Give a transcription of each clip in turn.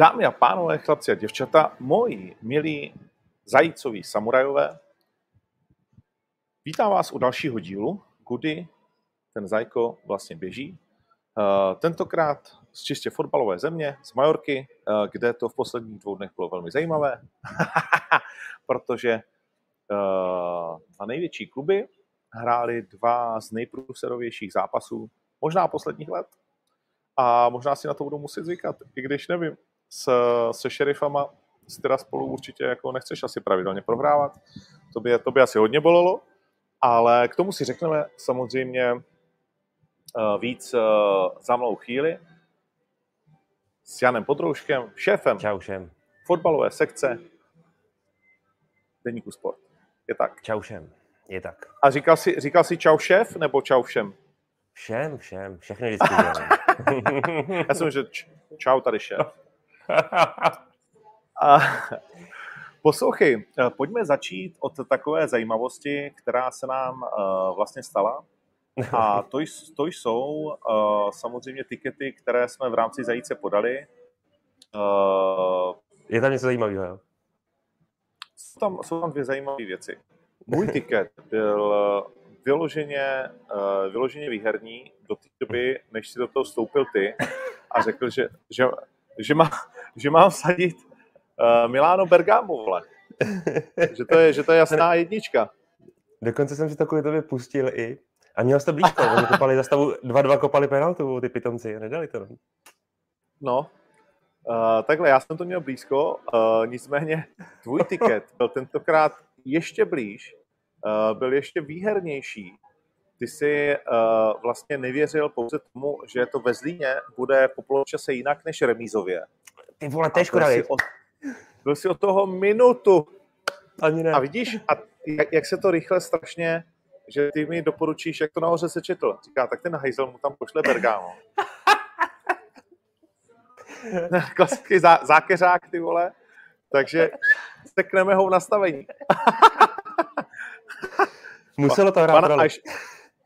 Dámy a pánové, chlapci a děvčata, moji milí zajícoví samurajové, vítám vás u dalšího dílu, kudy ten zajko vlastně běží. Eh, tentokrát z čistě fotbalové země, z Majorky, eh, kde to v posledních dvou dnech bylo velmi zajímavé, protože eh, dva největší kluby hráli dva z nejprůserovějších zápasů, možná posledních let. A možná si na to budou muset zvykat, i když nevím, s, se šerifama si teda spolu určitě jako nechceš asi pravidelně prohrávat. To by, to by asi hodně bolelo, ale k tomu si řekneme samozřejmě uh, víc uh, za mnou chvíli s Janem Podrouškem, šéfem Čau všem. fotbalové sekce Deníku Sport. Je tak. Čau všem. Je tak. A říkal jsi, říkal jsi čau šéf nebo čau všem? Všem, všem. Všechny vždycky. Já jsem že č- čau tady šéf. A, poslouchej, eh, pojďme začít od takové zajímavosti, která se nám uh, vlastně stala. A to, to jsou uh, samozřejmě tikety, které jsme v rámci Zajíce podali. Uh, Je tam něco zajímavého, jo? jsou, tam, jsou tam dvě zajímavé věci. Můj tiket byl vyloženě, uh, vyloženě výherní do té doby, než si do toho vstoupil ty a řekl, že, že, že, má, že mám sadit uh, Milano Bergamo, vole. Že to je, že to je jasná jednička. Dokonce jsem si to kvůli tobě pustil i. A měl jsi to blízko, oni kopali za stavu, dva dva kopali penaltu, ty pitomci, nedali to. No. No, uh, takhle, já jsem to měl blízko, uh, nicméně tvůj tiket byl tentokrát ještě blíž, uh, byl ještě výhernější. Ty jsi uh, vlastně nevěřil pouze tomu, že to ve Zlíně bude po poločase jinak než remízově. Ty vole, to je A škoda, byl si, od, toho minutu. Ani ne. A vidíš, a jak, jak se to rychle strašně, že ty mi doporučíš, jak to nahoře se četl. Říká, tak ten hajzel mu tam pošle Bergamo. Klasický zá, zákeřák, ty vole. Takže sekneme ho v nastavení. Muselo to hrát Pana, a, roli. ještě,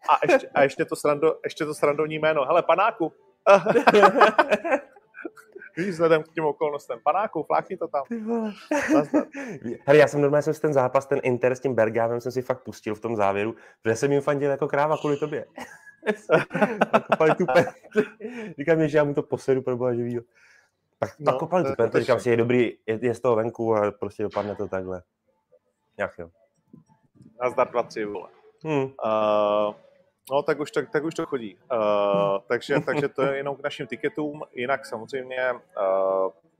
a, ještě, a ještě, to srando, ještě to srandovní jméno. Hele, panáku. Víš, vzhledem k těm okolnostem. Panáku, flákni to tam. Hele, já jsem normálně jsem si ten zápas, ten Inter s tím Bergámem jsem si fakt pustil v tom závěru, protože jsem jim fandil jako kráva kvůli tobě. tu. Říkám, že já mu to posedu pro boha živýho. Pak, No, pak kopali tu je penaltu, říkám si, je dobrý, je, je, z toho venku a prostě dopadne to takhle. Jak jo. Nazdar 2-3, vole. Hm. Uh, no, tak už, tak, tak už to chodí. Uh, takže, takže to je jenom k našim tiketům. Jinak samozřejmě uh,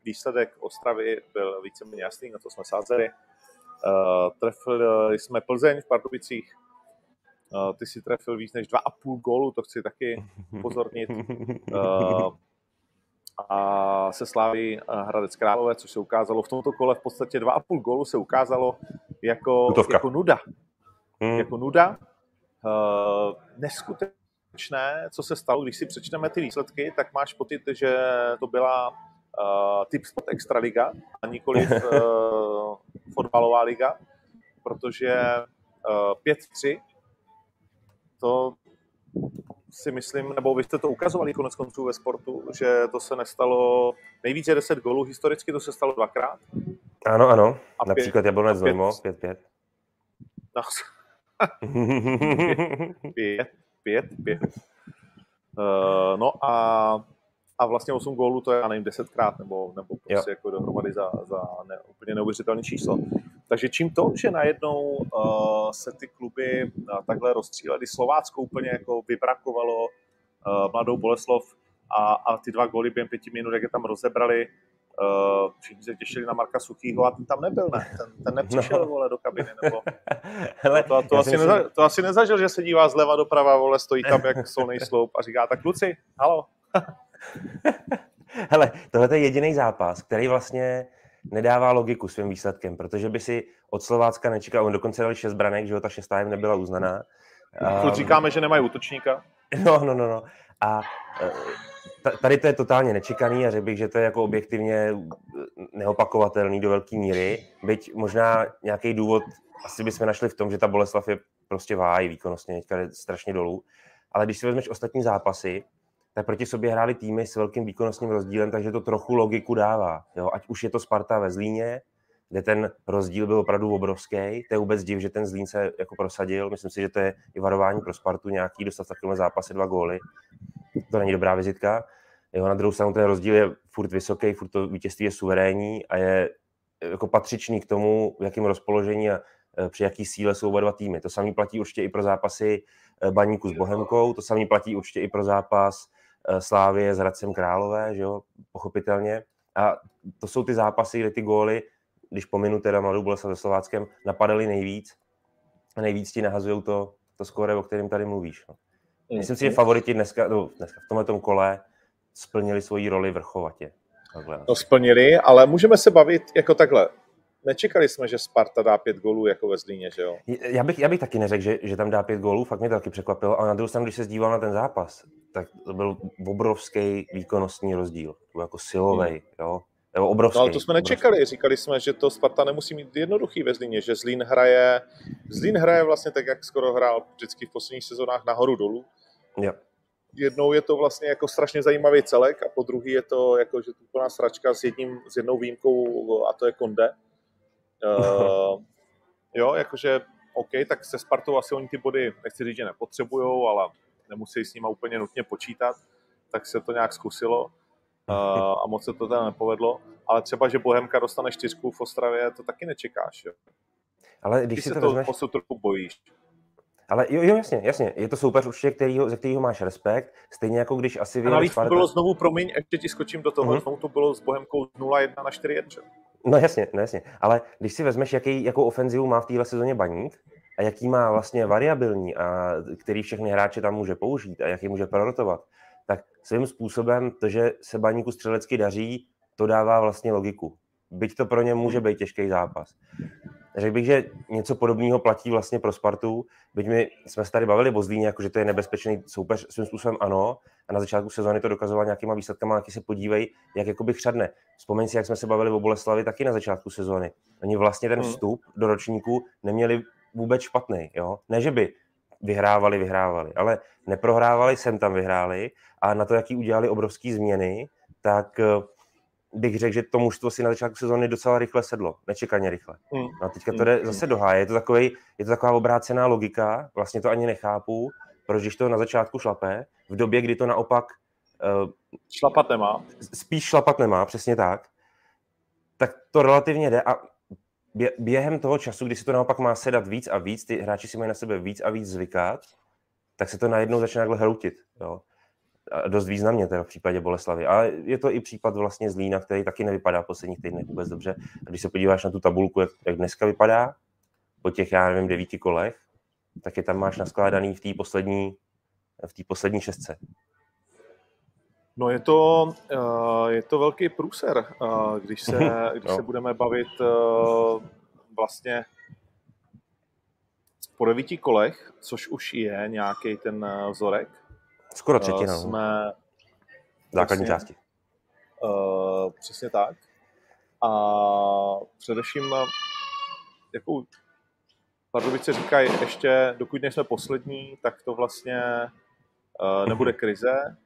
výsledek Ostravy byl víceméně jasný, na to jsme sázeli. Uh, trefili jsme Plzeň v Pardubicích. Uh, ty si trefil víc než 2,5 gólu, to chci taky upozornit. Uh, a se sláví Hradec Králové, což se ukázalo v tomto kole v podstatě 2,5 gólu se ukázalo jako, Tutovka. jako nuda Hm. jako nuda. Uh, neskutečné, co se stalo, když si přečteme ty výsledky, tak máš pocit, že to byla uh, typ sport extraliga a nikoli uh, fotbalová liga, protože uh, 5-3 to si myslím, nebo vy jste to ukazovali konec konců ve sportu, že to se nestalo, nejvíce 10 gólů historicky, to se stalo dvakrát. Ano, ano. A Například Jablonec pět- Znojmo, 5-5. Pět, pět, pět. Uh, no a, a vlastně 8 gólů to je, já nevím, desetkrát nebo, nebo prostě jako dohromady za, za ne, úplně neuvěřitelné číslo. Takže čím to, že najednou uh, se ty kluby uh, takhle rozstřílely, Slovácko úplně jako vybrakovalo uh, mladou Boleslov a, a ty dva góly během pěti minut, jak je tam rozebrali, uh, všichni se těšili na Marka Suchýho a ten tam nebyl, ne? Ten, ten nepřišel, No. vole, do kabiny, nebo... Hele, To, to, já asi myslím- neza, to asi nezažil, že se dívá zleva doprava, vole, stojí tam jak solný sloup a říká, tak kluci, halo. Hele, tohle je jediný zápas, který vlastně nedává logiku svým výsledkem, protože by si od Slovácka nečekal, on dokonce dali šest branek, že jo, ta šestá jim nebyla uznaná. Furt Um, říkáme, že nemají útočníka. No, no, no, no. A ta- tady to je totálně nečekaný a řekl bych, že to je jako objektivně eh, neopakovatelný do velké míry, byť možná nějaký důvod asi bychom našli v tom, že ta Boleslav je prostě v háji výkonnostně, teďka je strašně dolů. Ale když si vezmeš ostatní zápasy, tak proti sobě hráli týmy s velkým výkonnostním rozdílem, takže to trochu logiku dává. Jo? Ať už je to Sparta ve Zlíně, kde ten rozdíl byl opravdu obrovský. To je vůbec div, že ten Zlín se jako prosadil. Myslím si, že to je i varování pro Spartu nějaký, dostat v takovém zápase dva góly. To není dobrá vizitka. Jo, na druhou stranu ten rozdíl je furt vysoký, furt to vítězství je suverénní a je jako patřičný k tomu, v jakém rozpoložení a e, při jaký síle jsou oba dva týmy. To samé platí určitě i pro zápasy e, Baníku s Bohemkou, to samé platí určitě i pro zápas e, Slávie s Hradcem Králové, že jo, pochopitelně. A to jsou ty zápasy, kde ty góly, když pominu teda Mladou Boleslav se Slováckem, napadaly nejvíc a nejvíc ti nahazují to, to skóre, o kterém tady mluvíš. No. Myslím si, že favoriti dneska, no, dneska v tomhle kole splnili svoji roli vrchovatě. Takhle. To splnili, ale můžeme se bavit jako takhle. Nečekali jsme, že Sparta dá pět gólů jako ve Zlíně, že jo? Já bych, já bych taky neřekl, že, že tam dá pět gólů, fakt mě to taky překvapilo, ale na druhou stranu, když se díval na ten zápas, tak to byl obrovský výkonnostní rozdíl, to byl jako silový, hmm. jo? Nebo obrovský. No, ale to jsme nečekali. Obrovský. Říkali jsme, že to Sparta nemusí mít jednoduchý ve Zlíně, že Zlín hraje, Zlín hraje vlastně tak, jak skoro hrál vždycky v posledních sezónách nahoru dolů. Jo jednou je to vlastně jako strašně zajímavý celek a po druhý je to jako, že tu plná sračka s, jedním, s jednou výjimkou a to je Konde. Uh, jo, jakože OK, tak se Spartou asi oni ty body, nechci říct, že nepotřebujou, ale nemusí s nima úplně nutně počítat, tak se to nějak zkusilo uh, a moc se to teda nepovedlo. Ale třeba, že Bohemka dostane čtyřku v Ostravě, to taky nečekáš. Jo. Ale když Ty si se to, to vezmeš... posud trochu bojíš. Ale jo, jo, jasně, jasně. Je to soupeř určitě, kterýho, ze kterého máš respekt. Stejně jako když asi vyjde navíc to bylo znovu, promiň, ještě ti skočím do toho, mm-hmm. to bylo s Bohemkou 0-1 na 4-1. No jasně, no jasně. Ale když si vezmeš, jaký, jakou ofenzivu má v téhle sezóně Baník a jaký má vlastně variabilní a který všechny hráče tam může použít a jaký může prorotovat, tak svým způsobem to, že se Baníku střelecky daří, to dává vlastně logiku. Byť to pro ně může být těžký zápas. Řekl bych, že něco podobného platí vlastně pro Spartu, byť my jsme se tady bavili o Zlíně, jako že to je nebezpečný soupeř, svým způsobem ano, a na začátku sezóny to dokazoval nějakýma výsledkama, taky se podívej, jak jakoby chřadne. Vzpomeň si, jak jsme se bavili o Boleslavi taky na začátku sezóny. Oni vlastně ten hmm. vstup do ročníku neměli vůbec špatný, jo? Ne, že by vyhrávali, vyhrávali, ale neprohrávali, sem tam vyhráli a na to, jaký udělali obrovské změny, tak bych řekl, že to mužstvo si na začátku sezóny docela rychle sedlo, nečekaně rychle. Mm. No a teďka to jde mm. zase do háje. Je to, takový, je to taková obrácená logika, vlastně to ani nechápu, proč když to na začátku šlape, v době, kdy to naopak... Uh, šlapat nemá. Spíš šlapat nemá, přesně tak. Tak to relativně jde a během toho času, kdy si to naopak má sedat víc a víc, ty hráči si mají na sebe víc a víc zvykat, tak se to najednou začne takhle hroutit. Jo dost významně teda v případě Boleslavy. Ale je to i případ vlastně Zlína, který taky nevypadá v posledních týdnech vůbec dobře. A když se podíváš na tu tabulku, jak, jak dneska vypadá, po těch, já nevím, devíti kolech, tak je tam máš naskládaný v té poslední, v té poslední šestce. No je to, uh, je to velký průser, uh, když, se, když no. se budeme bavit uh, vlastně po devíti kolech, což už je nějaký ten vzorek, Skoro třetina. Uh, jsme... Základní přesně, části. Uh, přesně tak. A především, jakou Pardubice říkají, ještě dokud nejsme poslední, tak to vlastně uh, nebude krize.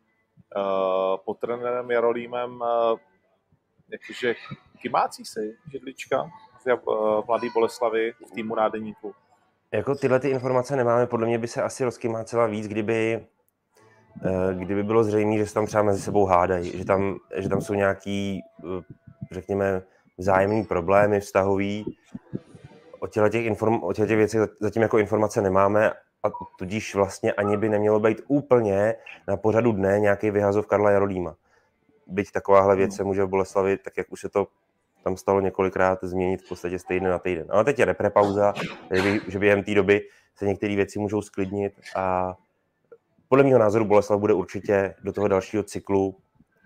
Uh, pod trenérem Jarolímem uh, jakože kymácí si židlička v uh, Mladý Boleslavy v týmu nádeníku. Jako tyhle ty informace nemáme, podle mě by se asi rozkymácela víc, kdyby Eh, kdyby bylo zřejmé, že se tam třeba mezi sebou hádají, že tam, že tam jsou nějaký, eh, řekněme, vzájemný problémy vztahový. O těchto těch, inform, o těch věcech zatím jako informace nemáme a tudíž vlastně ani by nemělo být úplně na pořadu dne nějaký vyhazov Karla Jarolíma. Byť takováhle věc se může v Boleslavi, tak jak už se to tam stalo několikrát, změnit v podstatě z týdne na týden. Ale teď je reprepauza, že během té doby se některé věci můžou sklidnit a podle mého názoru Boleslav bude určitě do toho dalšího cyklu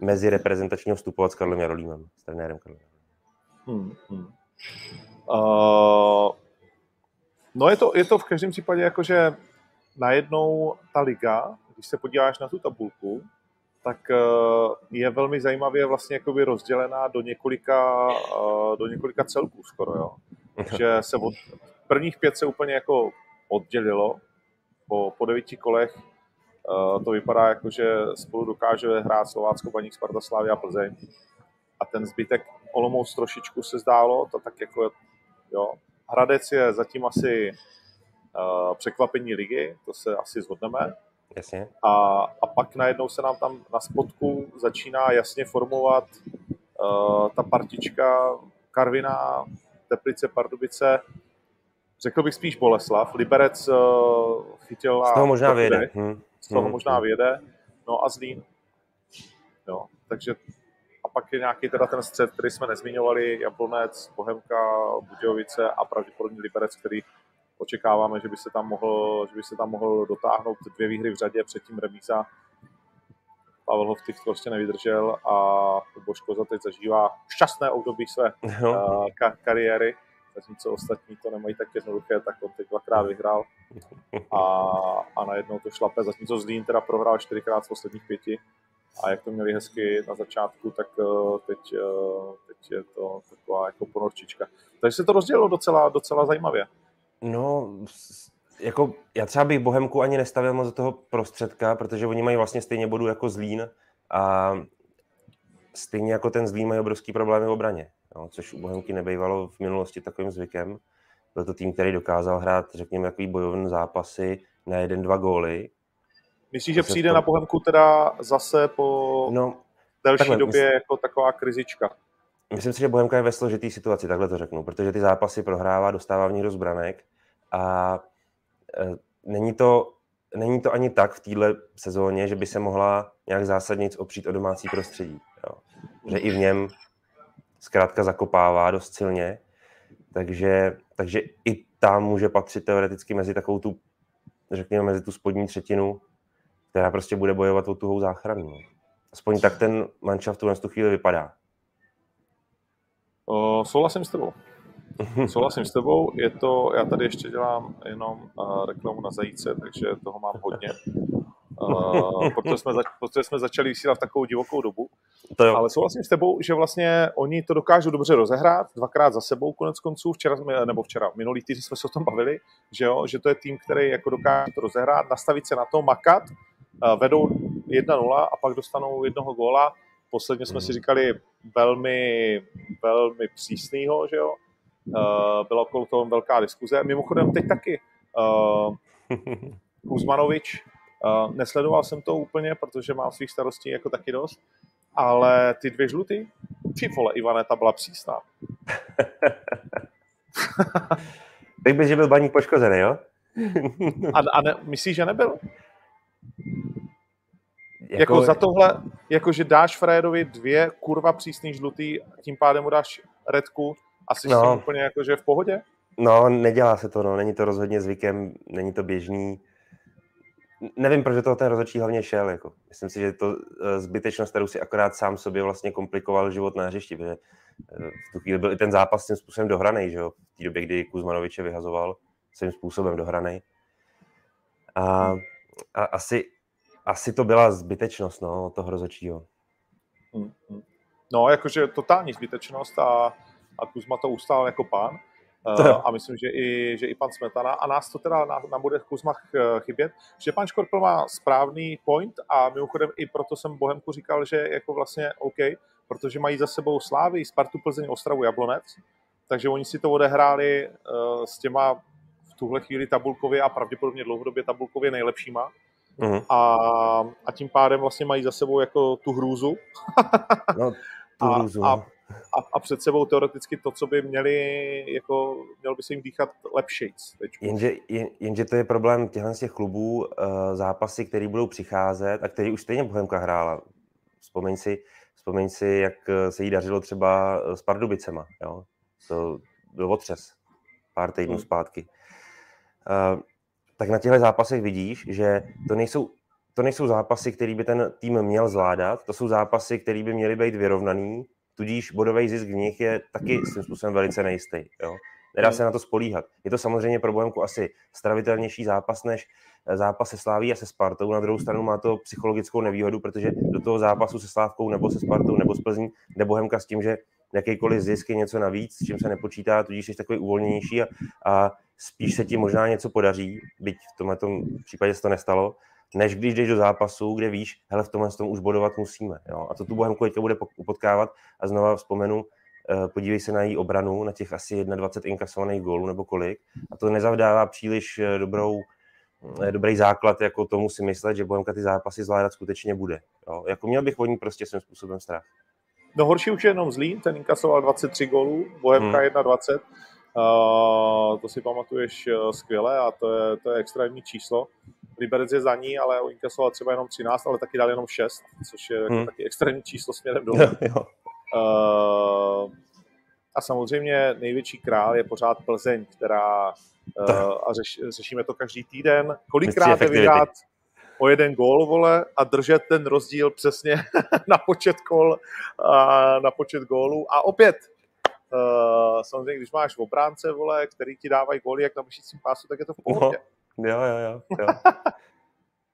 mezi reprezentačního vstupovat s Karlem Jarolímem, s trenérem Karlem. Hmm, hmm. Uh, no je to, je to v každém případě jako, že najednou ta liga, když se podíváš na tu tabulku, tak uh, je velmi zajímavě vlastně jakoby rozdělená do několika, uh, do několika celků skoro, jo. že se od prvních pět se úplně jako oddělilo po, po devíti kolech to vypadá jako, že spolu dokáže hrát Slovácko, Baník, Sparta, Slávia a Plzeň. A ten zbytek Olomouc trošičku se zdálo, to tak jako, jo. Hradec je zatím asi uh, překvapení ligy, to se asi zhodneme. Jasně. A, a pak najednou se nám tam na spodku začíná jasně formovat uh, ta partička Karviná, Teplice, Pardubice, řekl bych spíš Boleslav. Liberec uh, chytil Z toho možná vyjede. Hmm. Toho hmm. možná vyjede. No a Zlín. Jo, takže a pak je nějaký teda ten střed, který jsme nezmiňovali, Jablonec, Bohemka, Budějovice a pravděpodobně Liberec, který očekáváme, že by se tam mohl, že by se tam mohl dotáhnout dvě výhry v řadě, předtím remíza. Pavel Hovtych prostě nevydržel a Božko za teď zažívá šťastné období své no. uh, ka- kariéry, zatímco ostatní to nemají tak jednoduché, tak on teď dvakrát vyhrál a, a najednou to šlape, zatímco Zlín teda prohrál čtyřikrát z posledních pěti a jak to měli hezky na začátku, tak uh, teď, uh, teď je to taková jako ponorčička. Takže se to rozdělilo docela, docela zajímavě. No, jako já třeba bych Bohemku ani nestavil moc do toho prostředka, protože oni mají vlastně stejně bodů jako Zlín a stejně jako ten Zlín mají obrovský problémy v obraně, no, což u Bohemky nebejvalo v minulosti takovým zvykem. Byl to tým, který dokázal hrát, řekněme, takový bojovný zápasy na jeden, dva góly. Myslíš, že přijde to... na Bohemku teda zase po no, delší takhle, době mysl... jako taková krizička? Myslím si, že Bohemka je ve složitý situaci, takhle to řeknu, protože ty zápasy prohrává, dostává v nich dost branek a e, není to, není to ani tak v téhle sezóně, že by se mohla nějak zásadně opřít o domácí prostředí. Jo. Že i v něm zkrátka zakopává dost silně, takže, takže i tam může patřit teoreticky mezi takovou tu, řekněme, mezi tu spodní třetinu, která prostě bude bojovat o tuhou záchranu. No. Aspoň tak ten manšaft v tu chvíli vypadá. Uh, souhlasím s tebou. Souhlasím s tebou, je to, já tady ještě dělám jenom uh, reklamu na zajíce, takže toho mám hodně. Uh, protože, jsme za, protože jsme začali vysílat v takovou divokou dobu. To jo. Ale souhlasím s tebou, že vlastně oni to dokážou dobře rozehrát, dvakrát za sebou konec konců, včera jsme, nebo včera, minulý týden jsme se o tom bavili, že, jo, že to je tým, který jako dokáže to rozehrát, nastavit se na to, makat, uh, vedou 1-0 a pak dostanou jednoho góla. Posledně jsme si říkali velmi, velmi přísnýho, že jo, Uh, byla okolo toho velká diskuze. Mimochodem teď taky uh, Kuzmanovič, uh, nesledoval jsem to úplně, protože mám svých starostí jako taky dost, ale ty dvě žluty, ty vole, Ivane, ta byla přísná. tak by, že byl baník poškozený, jo? a, a ne, myslíš, že nebyl? Jako... jako za tohle, jako že dáš Fredovi dvě kurva přísný žlutý, tím pádem mu dáš redku, asi no. jsem úplně jako, že v pohodě? No, nedělá se to, no. Není to rozhodně zvykem, není to běžný. Nevím, proč toho ten rozhodčí hlavně šel. Jako. Myslím si, že to eh, zbytečnost, kterou si akorát sám sobě vlastně komplikoval život na hřišti, protože eh, v tu chvíli byl i ten zápas tím způsobem dohraný, že jo? v té době, kdy Kuzmanoviče vyhazoval svým způsobem dohraný. A, a asi, asi to byla zbytečnost no, toho rozhodčího. Hmm, hmm. No, jakože totální zbytečnost a a Kuzma to ustál jako pán. Uh, a myslím, že i, že i pan Smetana. A nás to teda na, na bude Kuzma chybět, že pan Škorpil má správný point a mimochodem i proto jsem Bohemku říkal, že jako vlastně OK, protože mají za sebou Slávy, Spartu, Plzeň, Ostravu, Jablonec, takže oni si to odehráli uh, s těma v tuhle chvíli tabulkově a pravděpodobně dlouhodobě tabulkově nejlepšíma. Uh-huh. A, a tím pádem vlastně mají za sebou jako tu hrůzu. no, tu hrůzu. A, a, a, před sebou teoreticky to, co by měli, jako mělo by se jim dýchat lepší. Jenže, jen, jenže to je problém těchto z těch klubů, uh, zápasy, které budou přicházet a který už stejně Bohemka hrála. Vzpomeň si, vzpomeň si, jak eh, se jí dařilo třeba s Pardubicema. Jo? To byl otřes pár týdnů hmm. zpátky. Uh, tak na těchto zápasech vidíš, že to nejsou, to nejsou zápasy, které by ten tým měl zvládat, to jsou zápasy, které by měly být vyrovnaný, tudíž bodový zisk v nich je taky svým způsobem velice nejistý. Jo? Nedá se na to spolíhat. Je to samozřejmě pro Bohemku asi stravitelnější zápas než eh, zápas se Sláví a se Spartou. Na druhou stranu má to psychologickou nevýhodu, protože do toho zápasu se Slávkou nebo se Spartou nebo s Plzní jde Bohemka s tím, že jakýkoliv zisk je něco navíc, s čím se nepočítá, tudíž jsi takový uvolněnější a, a spíš se ti možná něco podaří, byť v tomhle případě se to nestalo, než když jdeš do zápasu, kde víš, hele, v tomhle tom už bodovat musíme. Jo? A to tu Bohemku teďka bude potkávat a znova vzpomenu, eh, podívej se na její obranu, na těch asi 21 inkasovaných gólů nebo kolik. A to nezavdává příliš eh, dobrou, eh, dobrý základ jako tomu si myslet, že Bohemka ty zápasy zvládat skutečně bude. Jo? Jako měl bych od ní prostě svým způsobem strach. No horší už je jenom Zlín, ten inkasoval 23 gólů, Bohemka hmm. 21. Uh, to si pamatuješ skvěle a to je, to je extrémní číslo. Liberec je za ní, ale inkasoval třeba jenom 13, ale taky dal jenom 6, což je hmm. taky extrémní číslo směrem dolů. Uh, a samozřejmě největší král je pořád Plzeň, která, uh, a řeš, řešíme to každý týden, kolikrát je vyhrát o jeden gól, vole, a držet ten rozdíl přesně na počet kol, a na počet gólů. A opět, uh, samozřejmě, když máš obránce, vole, který ti dávají góly jak na myšícím pásu, tak je to v pohodě. No, jo, jo, jo. jo.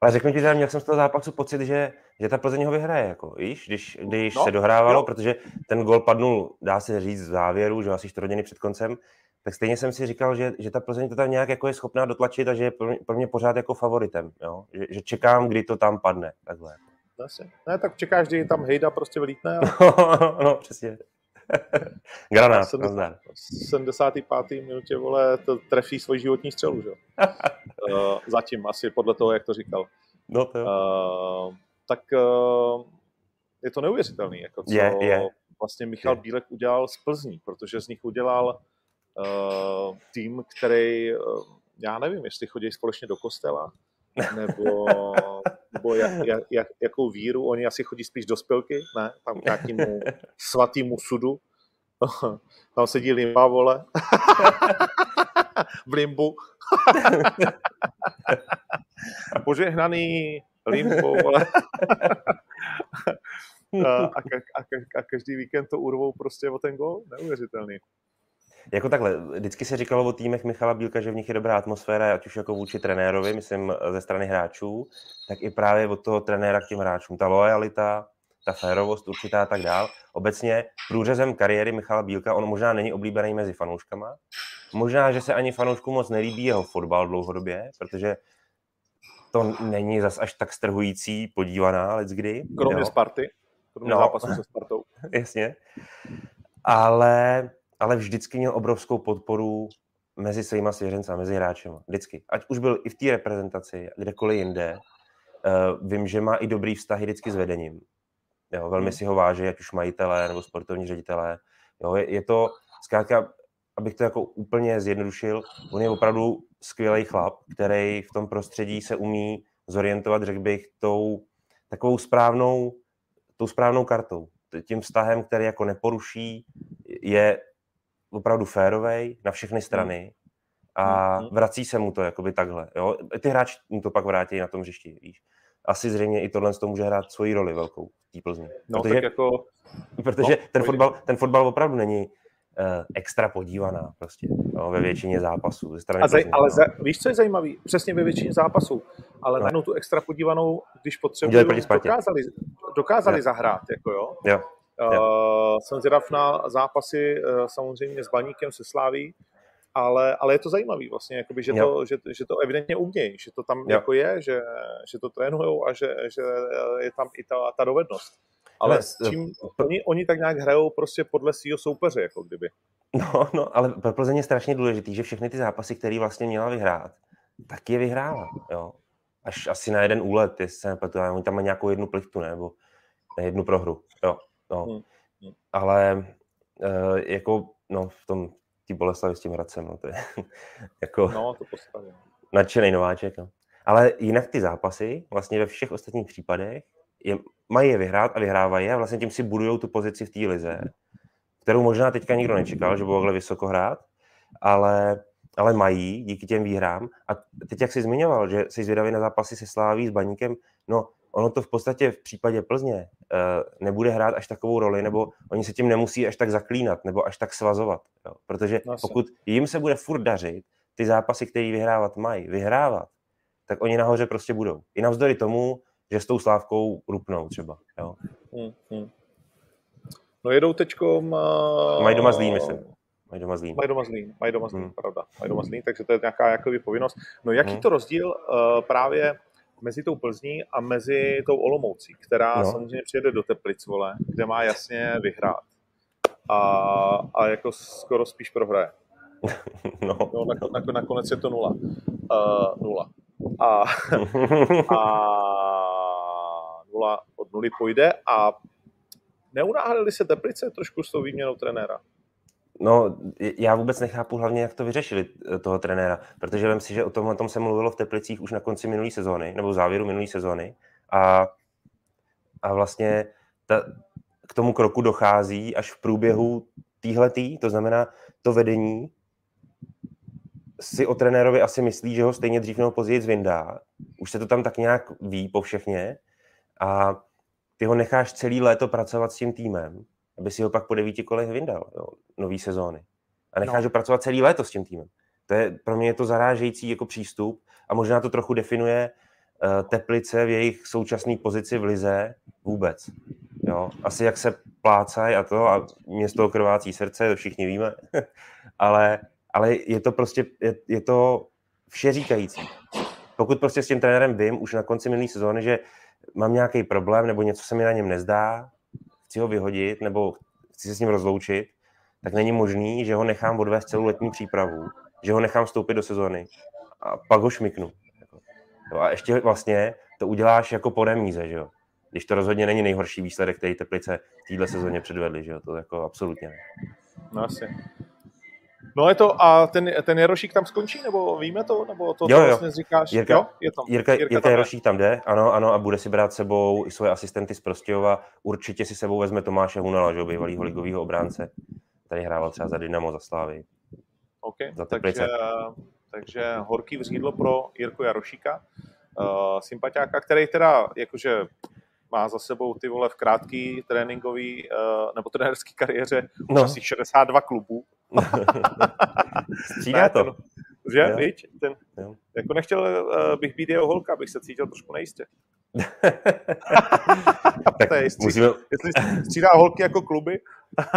Ale řeknu ti, že měl jsem z toho zápasu pocit, že, že ta Plzeň ho vyhraje, jako, víš, když, když no, se dohrávalo, jo. protože ten gol padnul, dá se říct, v závěru, že asi 4 hodiny před koncem, tak stejně jsem si říkal, že, že ta Plzeň to tam nějak jako je schopná dotlačit a že je pro mě, pro mě pořád jako favoritem, jo? Že, že, čekám, kdy to tam padne, takhle. Ne, tak čekáš, kdy tam Hejda prostě vylítne. A... no, přesně. Granát, 70, 75. minutě, vole, to trefí svoji životní střelu, že? uh, zatím asi podle toho, jak to říkal. No to uh, Tak uh, je to neuvěřitelný, jako co je, je. vlastně Michal je. Bílek udělal z Plzní, protože z nich udělal uh, tým, který, uh, já nevím, jestli chodí společně do kostela, nebo, nebo jak, jak, jak, jakou víru, oni asi chodí spíš do spilky, ne, tam k nějakému svatýmu sudu, tam sedí limba, vole, v limbu. Požehnaný limbo, vole. a, a, a, a každý víkend to urvou prostě o ten gol, neuvěřitelný. Jako takhle, vždycky se říkalo o týmech Michala Bílka, že v nich je dobrá atmosféra, ať už jako vůči trenérovi, myslím ze strany hráčů, tak i právě od toho trenéra k těm hráčům. Ta lojalita, ta férovost určitá a tak dál. Obecně průřezem kariéry Michala Bílka, on možná není oblíbený mezi fanouškama, možná, že se ani fanouškům moc nelíbí jeho fotbal dlouhodobě, protože to není zas až tak strhující podívaná let's kdy. Kromě jo. Sparty, kromě no, zápasu se Spartou. Jasně. Ale ale vždycky měl obrovskou podporu mezi svýma svěřencami, mezi hráči. Vždycky. Ať už byl i v té reprezentaci, kdekoliv jinde. Uh, vím, že má i dobrý vztahy vždycky s vedením. Jo, velmi hmm. si ho váží, ať už majitelé nebo sportovní ředitelé. Jo, je, je to, zkrátka, abych to jako úplně zjednodušil, on je opravdu skvělý chlap, který v tom prostředí se umí zorientovat, řekl bych, tou takovou správnou, tou správnou kartou. Tím vztahem, který jako neporuší, je opravdu férovej na všechny strany a mhm. vrací se mu to jakoby takhle. Jo? Ty hráči mu to pak vrátí na tom hřišti, víš. Asi zřejmě i tohle to může hrát svoji roli velkou v té Plzni. No, protože, tak jako... protože no, ten, fotbal, ten fotbal opravdu není uh, extra podívaná prostě no, ve většině zápasů. Ze strany a zaj, ale za, víš, co je zajímavé? Přesně ve většině zápasů. Ale no. tu extra podívanou, když potřebují, dokázali, dokázali zahrát. Jako jo. jo. Uh, jsem zvědav na zápasy uh, samozřejmě s Baníkem, se Sláví, ale, ale je to zajímavý vlastně, jakoby, že, to, že, že to evidentně umějí, že to tam jo. jako je, že, že to trénujou a že, že je tam i ta, ta dovednost. Ale s čím, oni, oni tak nějak hrajou prostě podle svého soupeře, jako kdyby. No, no, ale pro Plzeň je strašně důležitý, že všechny ty zápasy, které vlastně měla vyhrát, tak je vyhrála, jo. Až asi na jeden úlet, jestli se nepletu, oni tam mají nějakou jednu plichtu, nebo jednu prohru, jo. No. Hmm. hmm. Ale uh, jako no, v tom tí Boleslavi s tím Hradcem, no, to je jako no, to nadšený nováček. No. Ale jinak ty zápasy, vlastně ve všech ostatních případech, je, mají je vyhrát a vyhrávají je a vlastně tím si budují tu pozici v té lize, kterou možná teďka nikdo nečekal, že budou takhle vysoko hrát, ale, ale mají díky těm výhrám. A teď, jak jsi zmiňoval, že jsi zvědavý na zápasy se Sláví s Baníkem, no ono to v podstatě v případě Plzně uh, nebude hrát až takovou roli, nebo oni se tím nemusí až tak zaklínat, nebo až tak svazovat. Jo? Protože no, pokud jim se bude furt dařit, ty zápasy, které vyhrávat mají, vyhrávat, tak oni nahoře prostě budou. I navzdory tomu, že s tou slávkou rupnou třeba. Jo? Hmm, hmm. No jedou teďkom... Uh... Mají doma zlý, myslím. Mají doma zlý. Mají doma zlý, mají doma zlý, hmm. pravda. Mají doma zlý, takže to je nějaká jakoby povinnost. No jaký hmm. to rozdíl uh, právě mezi tou Plzní a mezi tou Olomoucí, která no. samozřejmě přijede do Teplic, vole, kde má jasně vyhrát. A, a jako skoro spíš prohraje. No. no na, na, nakonec je to nula. Uh, nula. A, a nula od nuly půjde a neunáhlili se Teplice trošku s tou výměnou trenéra? No, já vůbec nechápu hlavně, jak to vyřešili eh, toho trenéra, protože vím si, že o tom, o tom se mluvilo v Teplicích už na konci minulé sezóny, nebo v závěru minulé sezóny. A, a vlastně ta, k tomu kroku dochází až v průběhu týhletý, to znamená to vedení si o trenérovi asi myslí, že ho stejně dřív nebo později zvyndá. Už se to tam tak nějak ví po všechně. A ty ho necháš celý léto pracovat s tím týmem, aby si ho pak po devíti kolech vyndal, jo, nový sezóny. A necháš no. ho pracovat celý léto s tím týmem. To je, pro mě je to zarážející jako přístup a možná to trochu definuje uh, Teplice v jejich současné pozici v Lize vůbec. Jo? Asi jak se plácají a to a město krvácí srdce, to všichni víme, ale, ale je to prostě, je, je to vše říkající. Pokud prostě s tím trenérem vím už na konci minulé sezóny, že mám nějaký problém nebo něco se mi na něm nezdá, chci ho vyhodit nebo chci se s ním rozloučit, tak není možný, že ho nechám odvést celou letní přípravu, že ho nechám vstoupit do sezony a pak ho šmiknu. Jo, a ještě vlastně to uděláš jako po remíze, že jo? Když to rozhodně není nejhorší výsledek, který Teplice v této sezóně předvedli, že jo? To jako absolutně ne. No asi. No je to, a ten, ten Jarošík tam skončí, nebo víme to, nebo to, jo, to jo. vlastně říkáš? Jirka, jo, je to. Jirka, Jirka, Jirka Jarošík tam jde, ano, ano, a bude si brát sebou i svoje asistenty z Prostějova. Určitě si sebou vezme Tomáše Hunala, že bývalýho ligového obránce. Tady hrával třeba za Dynamo, za Slávy. OK, za takže, takže horký vzídlo pro Jirku Jarošíka, uh, sympatiáka, který teda jakože má za sebou ty vole v krátký tréninkový uh, nebo trenérský kariéře no. asi 62 klubů. Střídá to. Ten, že, jo. Víč, ten, jo. jako nechtěl uh, bych být jeho holka, abych se cítil trošku nejistě. tak to je jistý. musíme... Jestli střídá holky jako kluby.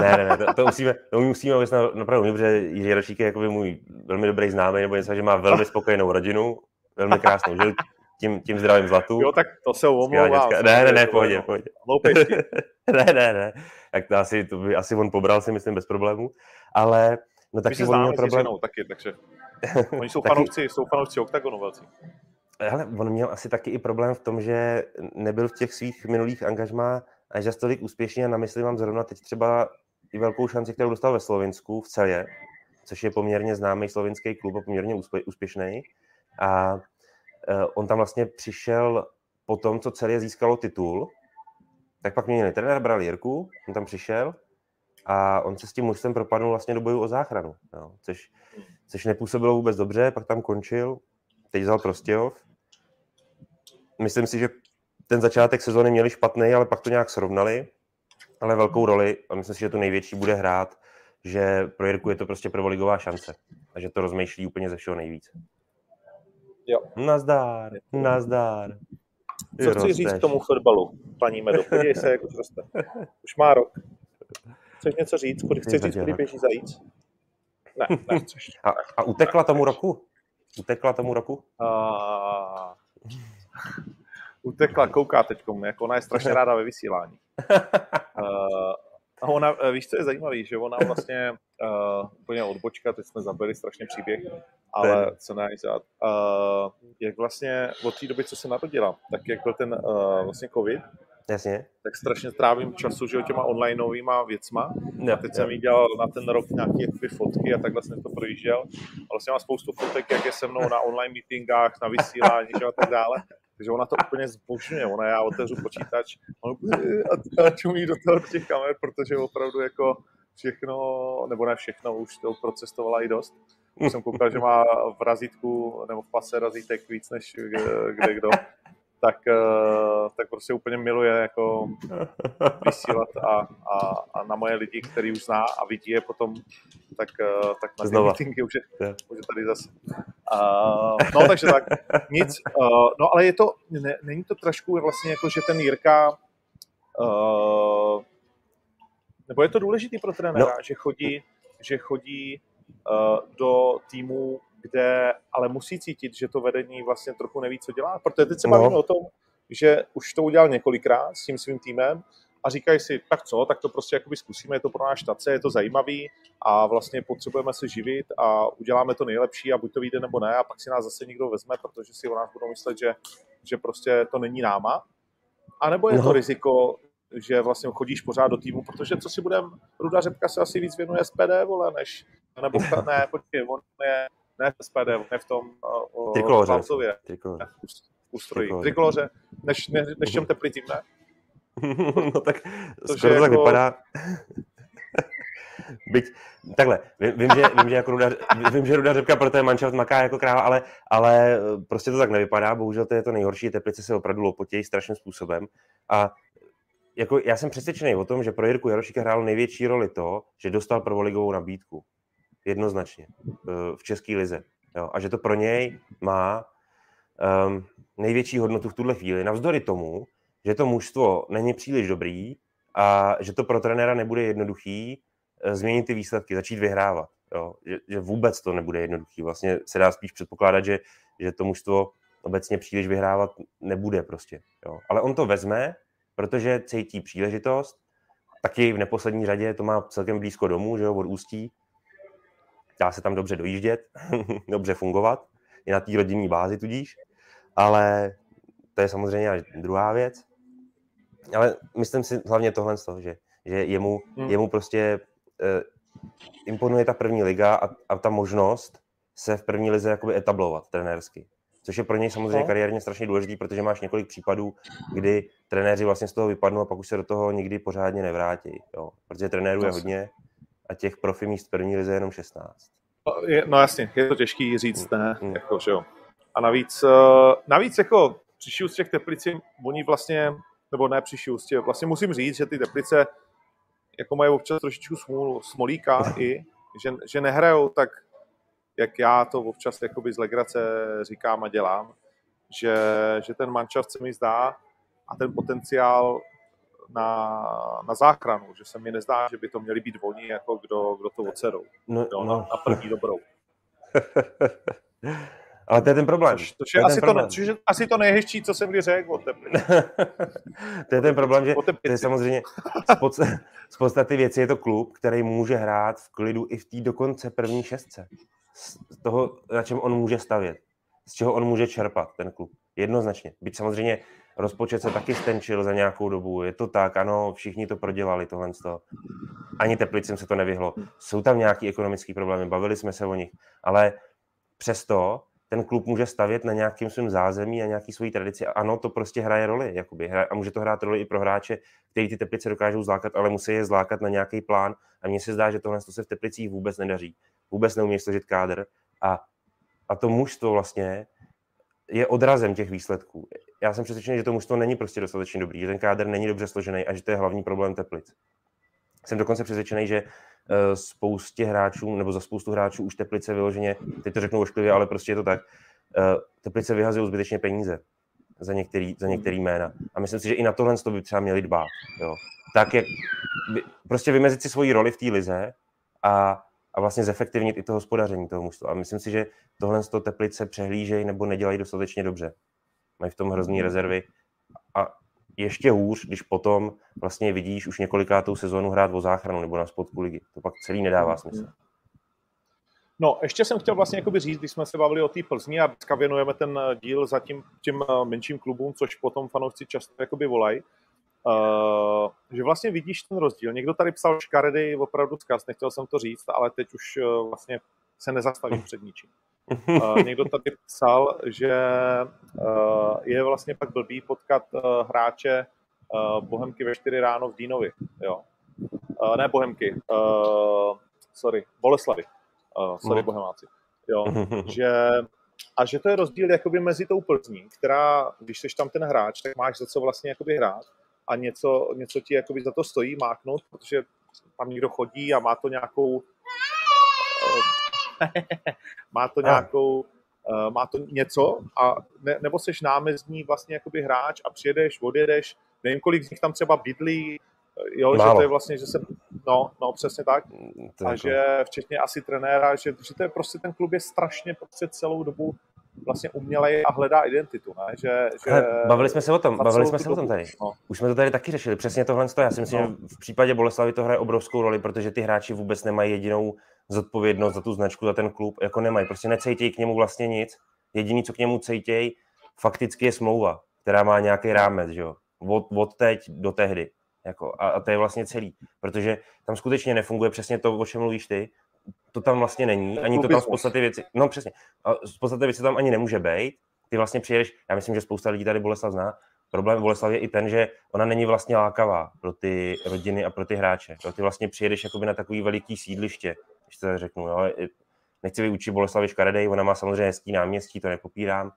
ne, ne, ne, to, to musíme, to musíme na, napravdu, protože Jiří Rošík je můj velmi dobrý známý, nebo něco, že má velmi spokojenou rodinu, velmi krásnou žil, tím, tím zdravím zlatu. Jo, tak to se omlouvám. Ne, ne, ne, pohodě, pohodě. Hloupejství. ne, ne, ne. Tak to asi, to by asi on pobral si myslím bez problémů, ale no taky on měl problém. Ženou, taky, takže oni jsou fanoušci, jsou fanoušci oktagonu velcí. Ale on měl asi taky i problém v tom, že nebyl v těch svých minulých angažmá až za tolik úspěšně a na mysli mám zrovna teď třeba i velkou šanci, kterou dostal ve Slovensku v celé, což je poměrně známý slovinský klub a poměrně úspěšný. A on tam vlastně přišel po tom, co celé získalo titul, tak pak měli trenér, bral Jirku, on tam přišel a on se s tím mužstvem propadl vlastně do boju o záchranu, jo, což, což nepůsobilo vůbec dobře, pak tam končil, teď vzal Prostějov. Myslím si, že ten začátek sezóny měli špatný, ale pak to nějak srovnali, ale velkou roli, a myslím si, že to největší bude hrát, že pro Jirku je to prostě prvoligová šance a že to rozmýšlí úplně ze všeho nejvíc. Jo. Nazdár, nazdár. Co chci říct k tomu fotbalu, paní Medo? Podívej se, jak už roste. Už má rok. Chceš něco říct? Chceš říct, kdy běží zajíc? Ne, nechceš. A, a utekla tomu roku? Utekla tomu roku? A... Utekla, kouká teď, jako ona je strašně ráda ve vysílání. Uh, a ona, eh, víš, co je zajímavé, že ona vlastně uh, úplně odbočka, teď jsme zabili strašně příběh, ale co najít, uh, jak vlastně od té doby, co se narodila, tak jak byl ten uh, vlastně covid, Jasně. tak strašně trávím času, že těma online novýma věcma. Jo, a teď jo. jsem jí dělal na ten rok nějaké fotky a takhle jsem to projížděl. A vlastně mám spoustu fotek, jak je se mnou na online meetingách, na vysílání a tak dále. Takže ona to úplně zbožňuje. Ona já otevřu počítač a, a čumí do toho těch kamer, protože opravdu jako všechno, nebo ne všechno, už to procestovala i dost. Už jsem koukal, že má v razítku nebo v pase razítek víc než kde kdo. Tak, tak prostě úplně miluje jako vysílat a, a, a na moje lidi, který už zná a vidí je potom, tak, tak na ty meetingy už je, už je tady zase. Uh, no, takže tak, nic. Uh, no, ale je to, ne, není to trošku vlastně jako, že ten Jirka, uh, nebo je to důležitý pro trenéra, no. že chodí, že chodí uh, do týmu kde ale musí cítit, že to vedení vlastně trochu neví, co dělá. Protože teď se No. bavíme o tom, že už to udělal několikrát s tím svým týmem a říkají si, tak co, tak to prostě jakoby zkusíme, je to pro náš štace, je to zajímavý a vlastně potřebujeme se živit a uděláme to nejlepší a buď to vyjde nebo ne a pak si nás zase někdo vezme, protože si o nás budou myslet, že, že prostě to není náma. A nebo je No. to riziko, že vlastně chodíš pořád do týmu, protože co si budem, Ruda Řepka se asi víc věnuje SPD, vole, než, nebo ne, počkej, on je, ne v SPD, on je v tom uh, Trikoloře. Plavcově, Trikoloře. ne, ústrojí, Trikoloře. trikoloře, než, ne, než těm teplitým, ne? no tak Což skoro to tak jako- vypadá. Byť, takhle, vím, vím, že, vím, že jako Ruda, vím, že Ruda Řepka pro ten manšaft maká jako kráva, ale, ale eh, prostě to tak nevypadá, bohužel to je to nejhorší, teplice se opravdu lopotějí strašným způsobem a jako já jsem přesvědčený o tom, že pro Jirku Jarošíka hrálo největší roli to, že dostal prvoligovou nabídku. Jednoznačně. eh, V české lize. Jo? A že to pro něj má um, největší hodnotu v tuhle chvíli, navzdory tomu, že to mužstvo není příliš dobrý a že to pro trenéra nebude jednoduchý eh, změnit ty výsledky, začít vyhrávat. Jo? Že, že vůbec to nebude jednoduchý. Vlastně se dá spíš předpokládat, že, že to mužstvo obecně příliš vyhrávat nebude prostě. Jo? Ale on to vezme, protože cítí příležitost, taky v neposlední řadě to má celkem blízko domů, že jo, od Ústí. Dá se tam dobře dojíždět, dobře fungovat, i na té rodinné bázi tudíž, ale to je samozřejmě až druhá věc. Ale myslím si hlavně tohle, z toho, že, že jemu, Hmm. jemu prostě eh, imponuje ta první liga a, a ta možnost se v první lize jakoby etablovat trenérsky. Což je pro něj samozřejmě No. kariérně strašně důležitý, protože máš několik případů, kdy trenéři vlastně z toho vypadnou a pak už se do toho nikdy pořádně nevrátí. Jo. Protože trenérů je hodně a těch profi míst první lize je jenom 16. No, je, no jasně, je to těžký říct, ne, Mm. jako, že jo. A navíc, eh, navíc jako přišli z těch teplici, oni vlastně, nebo ne přišli ústě, vlastně musím říct, že ty teplice jako mají občas trošičku smůlu, smolíka i, že, že nehrajou tak, jak já to občas jakoby z legrace říkám a dělám, že, že ten manšaft se mi zdá a ten potenciál na, na záchranu, že se mi nezdá, že by to měli být oni, jako kdo, kdo to odserou. No, Jo, na, na první dobrou. Ale to je ten problém. Což, což To je, je ten asi, to, problém. ne- což je asi to nejhezčí, co jsem kdy řekl o Tepli. to je ten problém, že to je samozřejmě z, pod, z podstaty věci je to klub, který může hrát v klidu i v té dokonce první šestce. Z toho, na čem on může stavět. Z čeho on může čerpat, ten klub. Jednoznačně. Byť samozřejmě rozpočet se taky stenčil za nějakou dobu. Je to tak, ano, všichni to prodělali, tohle. Ani Teplicím se to nevyhlo. Jsou tam nějaké ekonomické problémy, bavili jsme se o nich, ale přesto ten klub může stavět na nějakým svém zázemí a nějaký svojí tradici. Ano, to prostě hraje roli. Jakoby. A může to hrát roli i pro hráče, který ty Teplice dokážou zlákat, ale musí je zlákat na nějaký plán. A mně se zdá, že tohle to se v Teplicích vůbec nedaří. Vůbec neumí složit kádr. A, a to mužstvo vlastně je odrazem těch výsledků. Já jsem přesvědčený, že to mužstvo není prostě dostatečně dobrý, že ten kádr není dobře složený a že to je hlavní problém Teplic. Jsem dokonce přesvědčený, že eh, spoustě hráčů, nebo za spoustu hráčů už Teplice vyloženě, teď to řeknu ošklivě, ale prostě je to tak, eh, Teplice vyhazují zbytečně peníze za některý, za některý jména. A myslím si, že i na tohle to by třeba měli dbát. Jo. Tak, jak prostě vymezit si svoji roli v té lize a, a vlastně zefektivnit i to hospodaření toho mužstva. A myslím si, že tohle to Teplice přehlížejí nebo nedělají dostatečně dobře. Mají v tom hrozný rezervy. A ještě hůř, když potom vlastně vidíš už několikátou sezónu hrát o záchranu nebo na spodku ligy. To pak celý nedává smysl. No, ještě jsem chtěl vlastně říct, když jsme se bavili o té Plzni a dneska věnujeme ten eh, díl za tím, těm eh, menším klubům, což potom fanoušci často jakoby volají, uh, že vlastně vidíš ten rozdíl. Někdo tady psal škaredý opravdu zkaz, nechtěl jsem to říct, ale teď už vlastně se nezastavím před ničím. Uh, někdo tady psal, že uh, je vlastně pak blbý potkat uh, hráče uh, Bohemky ve 4 ráno v Dínovi. Jo? Uh, ne Bohemky, uh, sorry, Boleslavy. Uh, sorry, No. Bohemáci. Jo? že, a že to je rozdíl jakoby mezi tou Plzní, která, když jsi tam ten hráč, tak máš za co vlastně jakoby hrát a něco, něco ti jakoby za to stojí máknout, protože tam někdo chodí a má to nějakou má to nějakou eh, má to něco a ne, nebo seš námezdní vlastně jakoby hráč a přijedeš, odjedeš, nevím kolik z nich tam třeba bydlí, eh, jo, že Málo. to je vlastně, že se, No, no, přesně tak. To A jako- že včetně asi trenéra, že, že to je prostě ten klub je strašně prostě celou dobu vlastně umělej a hledá identitu, ne? Že, že Hele, bavili jsme se o tom, bavili jsme se o tom tady. No. Už jsme to tady taky řešili, přesně tohle. Já si myslím, No. že v případě Boleslavy to hraje obrovskou roli, protože ty hráči vůbec nemají jedinou zodpovědnost za tu značku, za ten klub, jako nemají. Prostě necejtějí k němu vlastně nic. Jediný, co k němu cejtějí, fakticky je smlouva, která má nějaký rámec, že jo? Od, od teď do tehdy. Jako, a, a, to je vlastně celý. Protože tam skutečně nefunguje přesně to, o čem mluvíš ty. To tam vlastně není. Ani to tam z podstaty věci. No přesně. A z podstaty věci tam ani nemůže být. Ty vlastně přijedeš, já myslím, že spousta lidí tady Boleslav zná, problém Boleslavy je i ten, že ona není vlastně lákavá pro ty rodiny a pro ty hráče. Jo, ty vlastně přijedeš jakoby na takový veliký sídliště, když to řeknu. Jo. Nechci vyučit Boleslavy škaredej, ona má samozřejmě hezký náměstí, to nepopírám.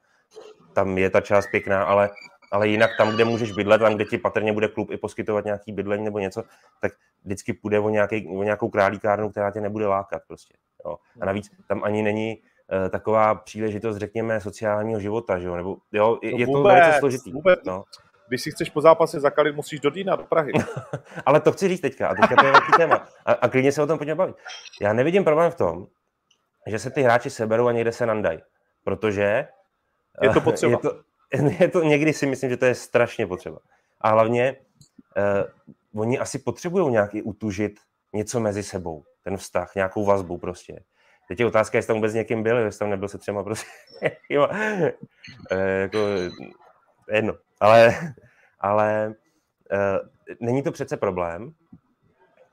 Tam je ta část pěkná, ale, ale jinak tam, kde můžeš bydlet, tam, kde ti patrně bude klub i poskytovat nějaký bydlení nebo něco, tak vždycky půjde o, nějaký, o nějakou králíkárnu, která tě nebude lákat prostě. Jo. A navíc tam ani není eh, taková příležitost, řekněme, sociálního života, že jo? Nebo, jo, je, No je to vůbec, velice složitý. vůbec. No. Když si chceš po zápase zakalit, musíš do Dýna, do Prahy. Ale to chci říct teďka, a teďka to je velký téma. A, a klidně se o tom pojďme bavit. Já nevidím problém v tom, že se ty hráči seberou a někde se nandají. Protože Je to eh, potřeba. Je to, je to, někdy si myslím, že to je strašně potřeba. A hlavně uh, oni asi potřebují nějak i utužit něco mezi sebou, ten vztah, nějakou vazbu prostě. Teď je otázka, jestli tam vůbec s někým byl, jestli tam nebyl se třema prostě. jo, eh, jako, jedno. Ale, ale eh, není to přece problém.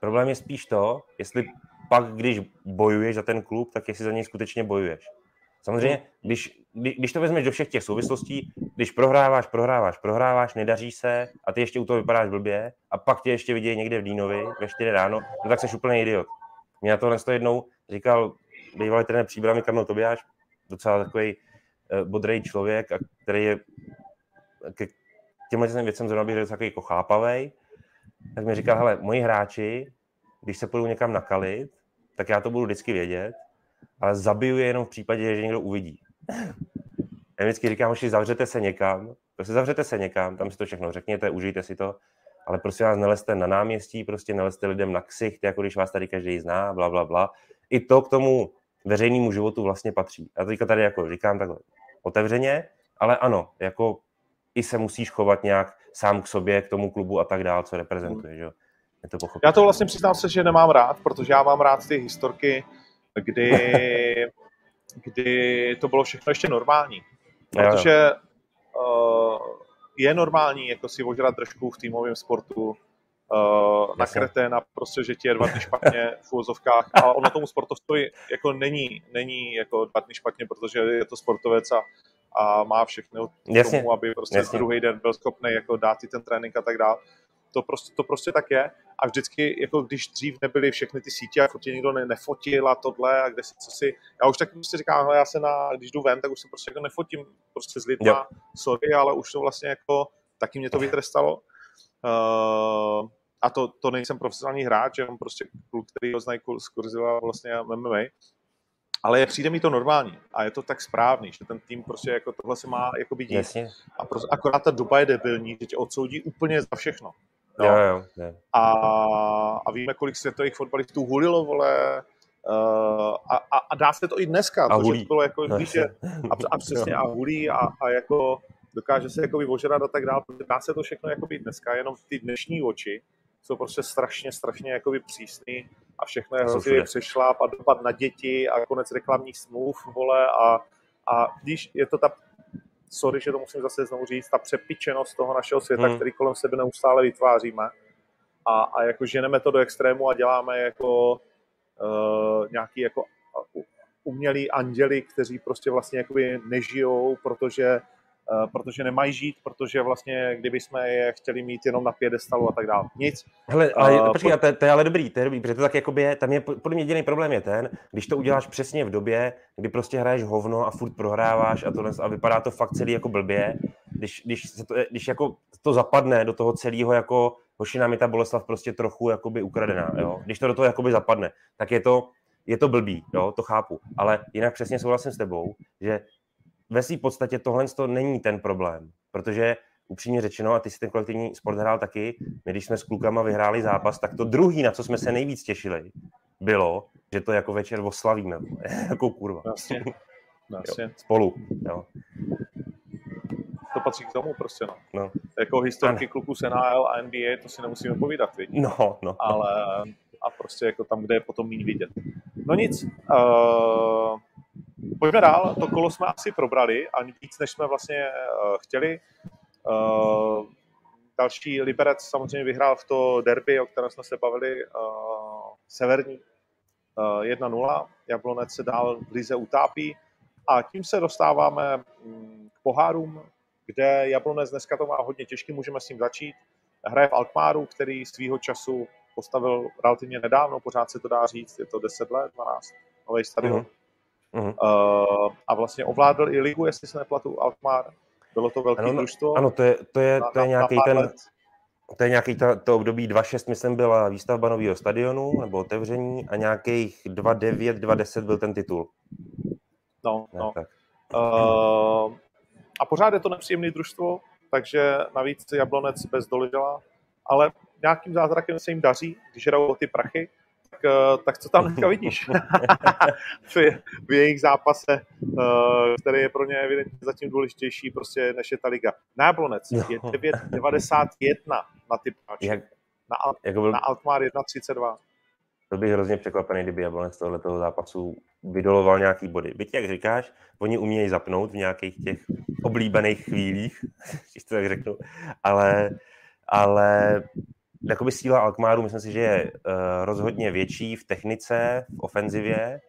Problém je spíš to, jestli pak, když bojuješ za ten klub, tak jestli za něj skutečně bojuješ. Samozřejmě, když, kdy- když to vezmeš do všech těch souvislostí, když prohráváš, prohráváš, prohráváš, nedaří se a ty ještě u toho vypadáš blbě a pak tě ještě vidějí někde v Línovi ve 4 ráno, no tak jsi úplný idiot. Mě na tohle to jednou říkal bývalý trenér příbramy Kamil Tobiáš, docela takový uh, bodrý člověk, a který je ke těmhle těm věcem zrovna bych řekl takový jako tak mi říkal, hele, moji hráči, když se půjdou někam nakalit, tak já to budu vždycky vědět, ale zabiju je jenom v případě, že někdo uvidí. Já vždycky říkám, že zavřete se někam, prostě zavřete se někam, tam si to všechno řekněte, užijte si to, ale prostě vás nelezte na náměstí, prostě nelezte lidem na ksicht, jako když vás tady každý zná, bla, bla, bla. I to k tomu veřejnému životu vlastně patří. Já to teďka tady jako říkám takhle otevřeně, ale ano, jako i se musíš chovat nějak sám k sobě, k tomu klubu a tak dál, co reprezentuje, že. Je to pochopit. Já to vlastně přiznám se, že nemám rád, protože já mám rád ty historky, kdy, kdy to bylo všechno ještě normální. Protože uh, je normální jako si ožrat držku v týmovém sportu, uh, na kreténa, prostě, že ti je dva dny špatně v úvozovkách, a ono tomu sportovcovi jako není, není jako dva dny špatně, protože je to sportovec a, a má všechno k Jasně. tomu, aby prostě Jasně. druhý den byl schopný jako dát si ten trénink a tak dále. To prostě, to prostě tak je. A vždycky, jako když dřív nebyly všechny ty sítě a furt tě nikdo ne, nefotil a tohle a kde si, co si, já už taky prostě říkám, hele, já se na, když jdu ven, tak už se prostě jako nefotím prostě s lidma, Jo. sorry, ale už to vlastně jako, taky mě to vytrestalo. Uh, a to, to nejsem profesionální hráč, jenom prostě kluk, který ho znají z kurzila vlastně MMA. Ale je, přijde mi to normální a je to tak správný, že ten tým prostě jako tohle se má jako dít. Jasně. A prostě, akorát ta doba je debilní, že tě odsoudí úplně za všechno. Jo, jo, jo. jo. A, a víme, kolik světových fotbalistů hulilo, vole, uh, a, a, a, dá se to i dneska, A to, to bylo jako, No, víš, a, a přesně, a hulí a, a jako dokáže se jako ožerat a tak dále, dá se to všechno jako být dneska, jenom ty dnešní oči jsou prostě strašně, strašně jakoby přísný a všechno je hrozně přešláp a dopad na děti a konec reklamních smluv, vole, a, a když je to ta sorry, že to musím zase znovu říct, ta přepičenost toho našeho světa, Hmm. který kolem sebe neustále vytváříme a, a jako ženeme to do extrému a děláme jako uh, nějaký jako uh, umělý anděli, kteří prostě vlastně jakoby nežijou, protože protože nemají žít, protože vlastně kdyby jsme je chtěli mít jenom na pědestalu a tak dále. Nic. Hele, ale A počkej, to, to, je ale dobrý, to je dobrý, protože to tak jakoby je, tam je, podle mě jediný problém je ten, když to uděláš přesně v době, kdy prostě hraješ hovno a furt prohráváš a tohle, a vypadá to fakt celý jako blbě, když, když, se to, když jako to zapadne do toho celého jako hošina mi ta Boleslav prostě trochu jakoby ukradená, jo? když to do toho jakoby zapadne, tak je to, je to blbý, jo? to chápu, ale jinak přesně souhlasím s tebou, že ve své podstatě tohle to není ten problém, protože upřímně řečeno, a ty si ten kolektivní sport hrál taky, my když jsme s klukama vyhráli zápas, tak to druhý, na co jsme se nejvíc těšili, bylo, že to jako večer oslavíme. jako kurva. Jasně. Jasně. Jo, spolu. Jo. To patří k tomu prostě, no. no. Jako historiky kluků z NHL a NBA, to si nemusíme povídat, viď? No, no. Ale a prostě jako tam, kde je potom méně vidět. No nic, uh, pojďme dál, to kolo jsme asi probrali, ani víc, než jsme vlastně uh, chtěli. Uh, další Liberec samozřejmě vyhrál v to derby, o kterém jsme se bavili, uh, severní uh, 1-0. Jablonec se dál v lize utápí a tím se dostáváme mm, k pohárům, kde Jablonec dneska to má hodně těžký, můžeme s tím začít. Hraje v Alkmáru, který svýho času postavil relativně nedávno, pořád se to dá říct, je to 10 let, 12, nový stadion. Uh-huh. Uh, a vlastně ovládl i ligu, jestli se neplatu, Alkmaar. Bylo to velké ano, no, družstvo. Ano, to je, to je, to je nějaký ten, let. to je nějaký ta, to období 2.6, myslím, byla výstavba nového stadionu, nebo otevření, a nějakých 2.9, 2.10 byl ten titul. No, ne, no. Tak. Uh, a pořád je to nepříjemné družstvo, takže navíc Jablonec bez doležela, ale nějakým zázrakem se jim daří, když hrajou o ty prachy, tak, eh, tak co tam dneska vidíš v, v jejich zápase, eh, který je pro ně evidentně zatím důležitější prostě než je ta liga. Náblonec je 9,91 na ty páči. Jak, na, Al, jako byl... na Altmar 1,32. Byl bych hrozně překvapený, kdyby Jablonec tohoto zápasu vydoloval nějaký body. Byť, jak říkáš, oni umějí zapnout v nějakých těch oblíbených chvílích, když to tak řeknu, ale, ale jakoby síla Alkmaru, myslím si, že je uh, rozhodně větší v technice, v ofenzivě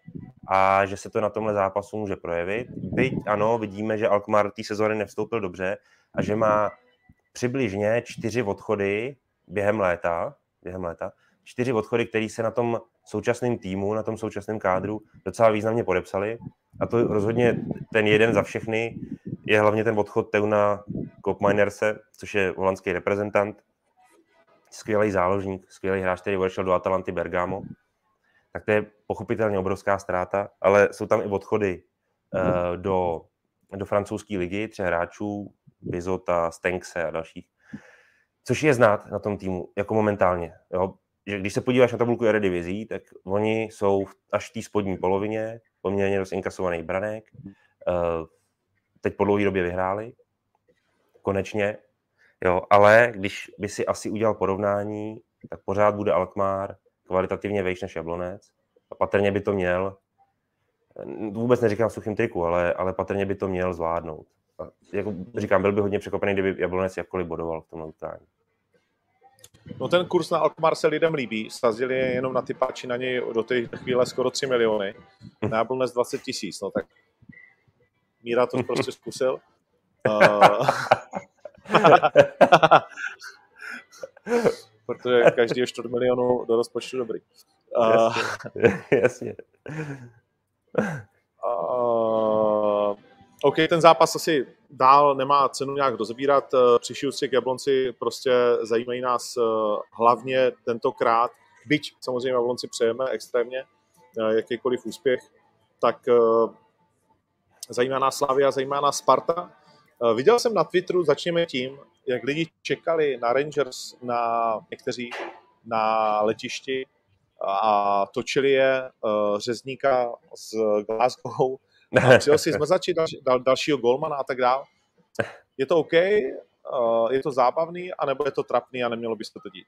a že se to na tomhle zápasu může projevit. Byť ano, vidíme, že Alkmaar té sezóny nevstoupil dobře a že má přibližně čtyři odchody během léta, během léta, čtyři odchody, které se na tom současném týmu, na tom současném kádru docela významně podepsali. A to rozhodně ten jeden za všechny je hlavně ten odchod Teuna Kopminerse, což je holandský reprezentant, skvělý záložník, skvělý hráč, který odešel do Atalanty Bergamo, tak to je pochopitelně obrovská ztráta, ale jsou tam i odchody uh, do, do francouzské ligy, tři hráčů, Bizota, Stenkse a dalších, což je znát na tom týmu, jako momentálně. Jo? Že když se podíváš na tabulku Eredivizí, tak oni jsou až v té spodní polovině, poměrně dost inkasovaný branek, uh, teď po dlouhé době vyhráli, konečně, Jo, ale když by si asi udělal porovnání, tak pořád bude Alkmaar kvalitativně vejš než Jablonec a patrně by to měl, vůbec neříkám v suchým triku, ale, ale patrně by to měl zvládnout. A jako říkám, byl by hodně překvapený, kdyby Jablonec jakkoliv bodoval v tom utkání. No ten kurz na Alkmaar se lidem líbí, sazili jenom na ty páči na něj do té chvíle skoro 3 miliony, na Jablonec 20 tisíc, no tak Míra to prostě zkusil. Uh, Protože každý čtvrt milionu do rozpočtu dobrý. Jasně. Jasně. Uh, OK, ten zápas asi dál nemá cenu nějak rozebírat. Přišli z Jablonci prostě zajímají nás hlavně tentokrát, byť samozřejmě Jablonci přejeme extrémně jakýkoliv úspěch, tak zajímá nás Slavia, zajímá nás Sparta, Eh, viděl jsem na Twitteru, začněme tím, jak lidi čekali na Rangers, na někteří na letišti a točili je uh, řezníka z Glasgow. A přijel si zmrzačit dal, dal, dalšího golmana a tak dále. Je to OK? Uh, je to zábavný, anebo je to trapný a nemělo by se to dít?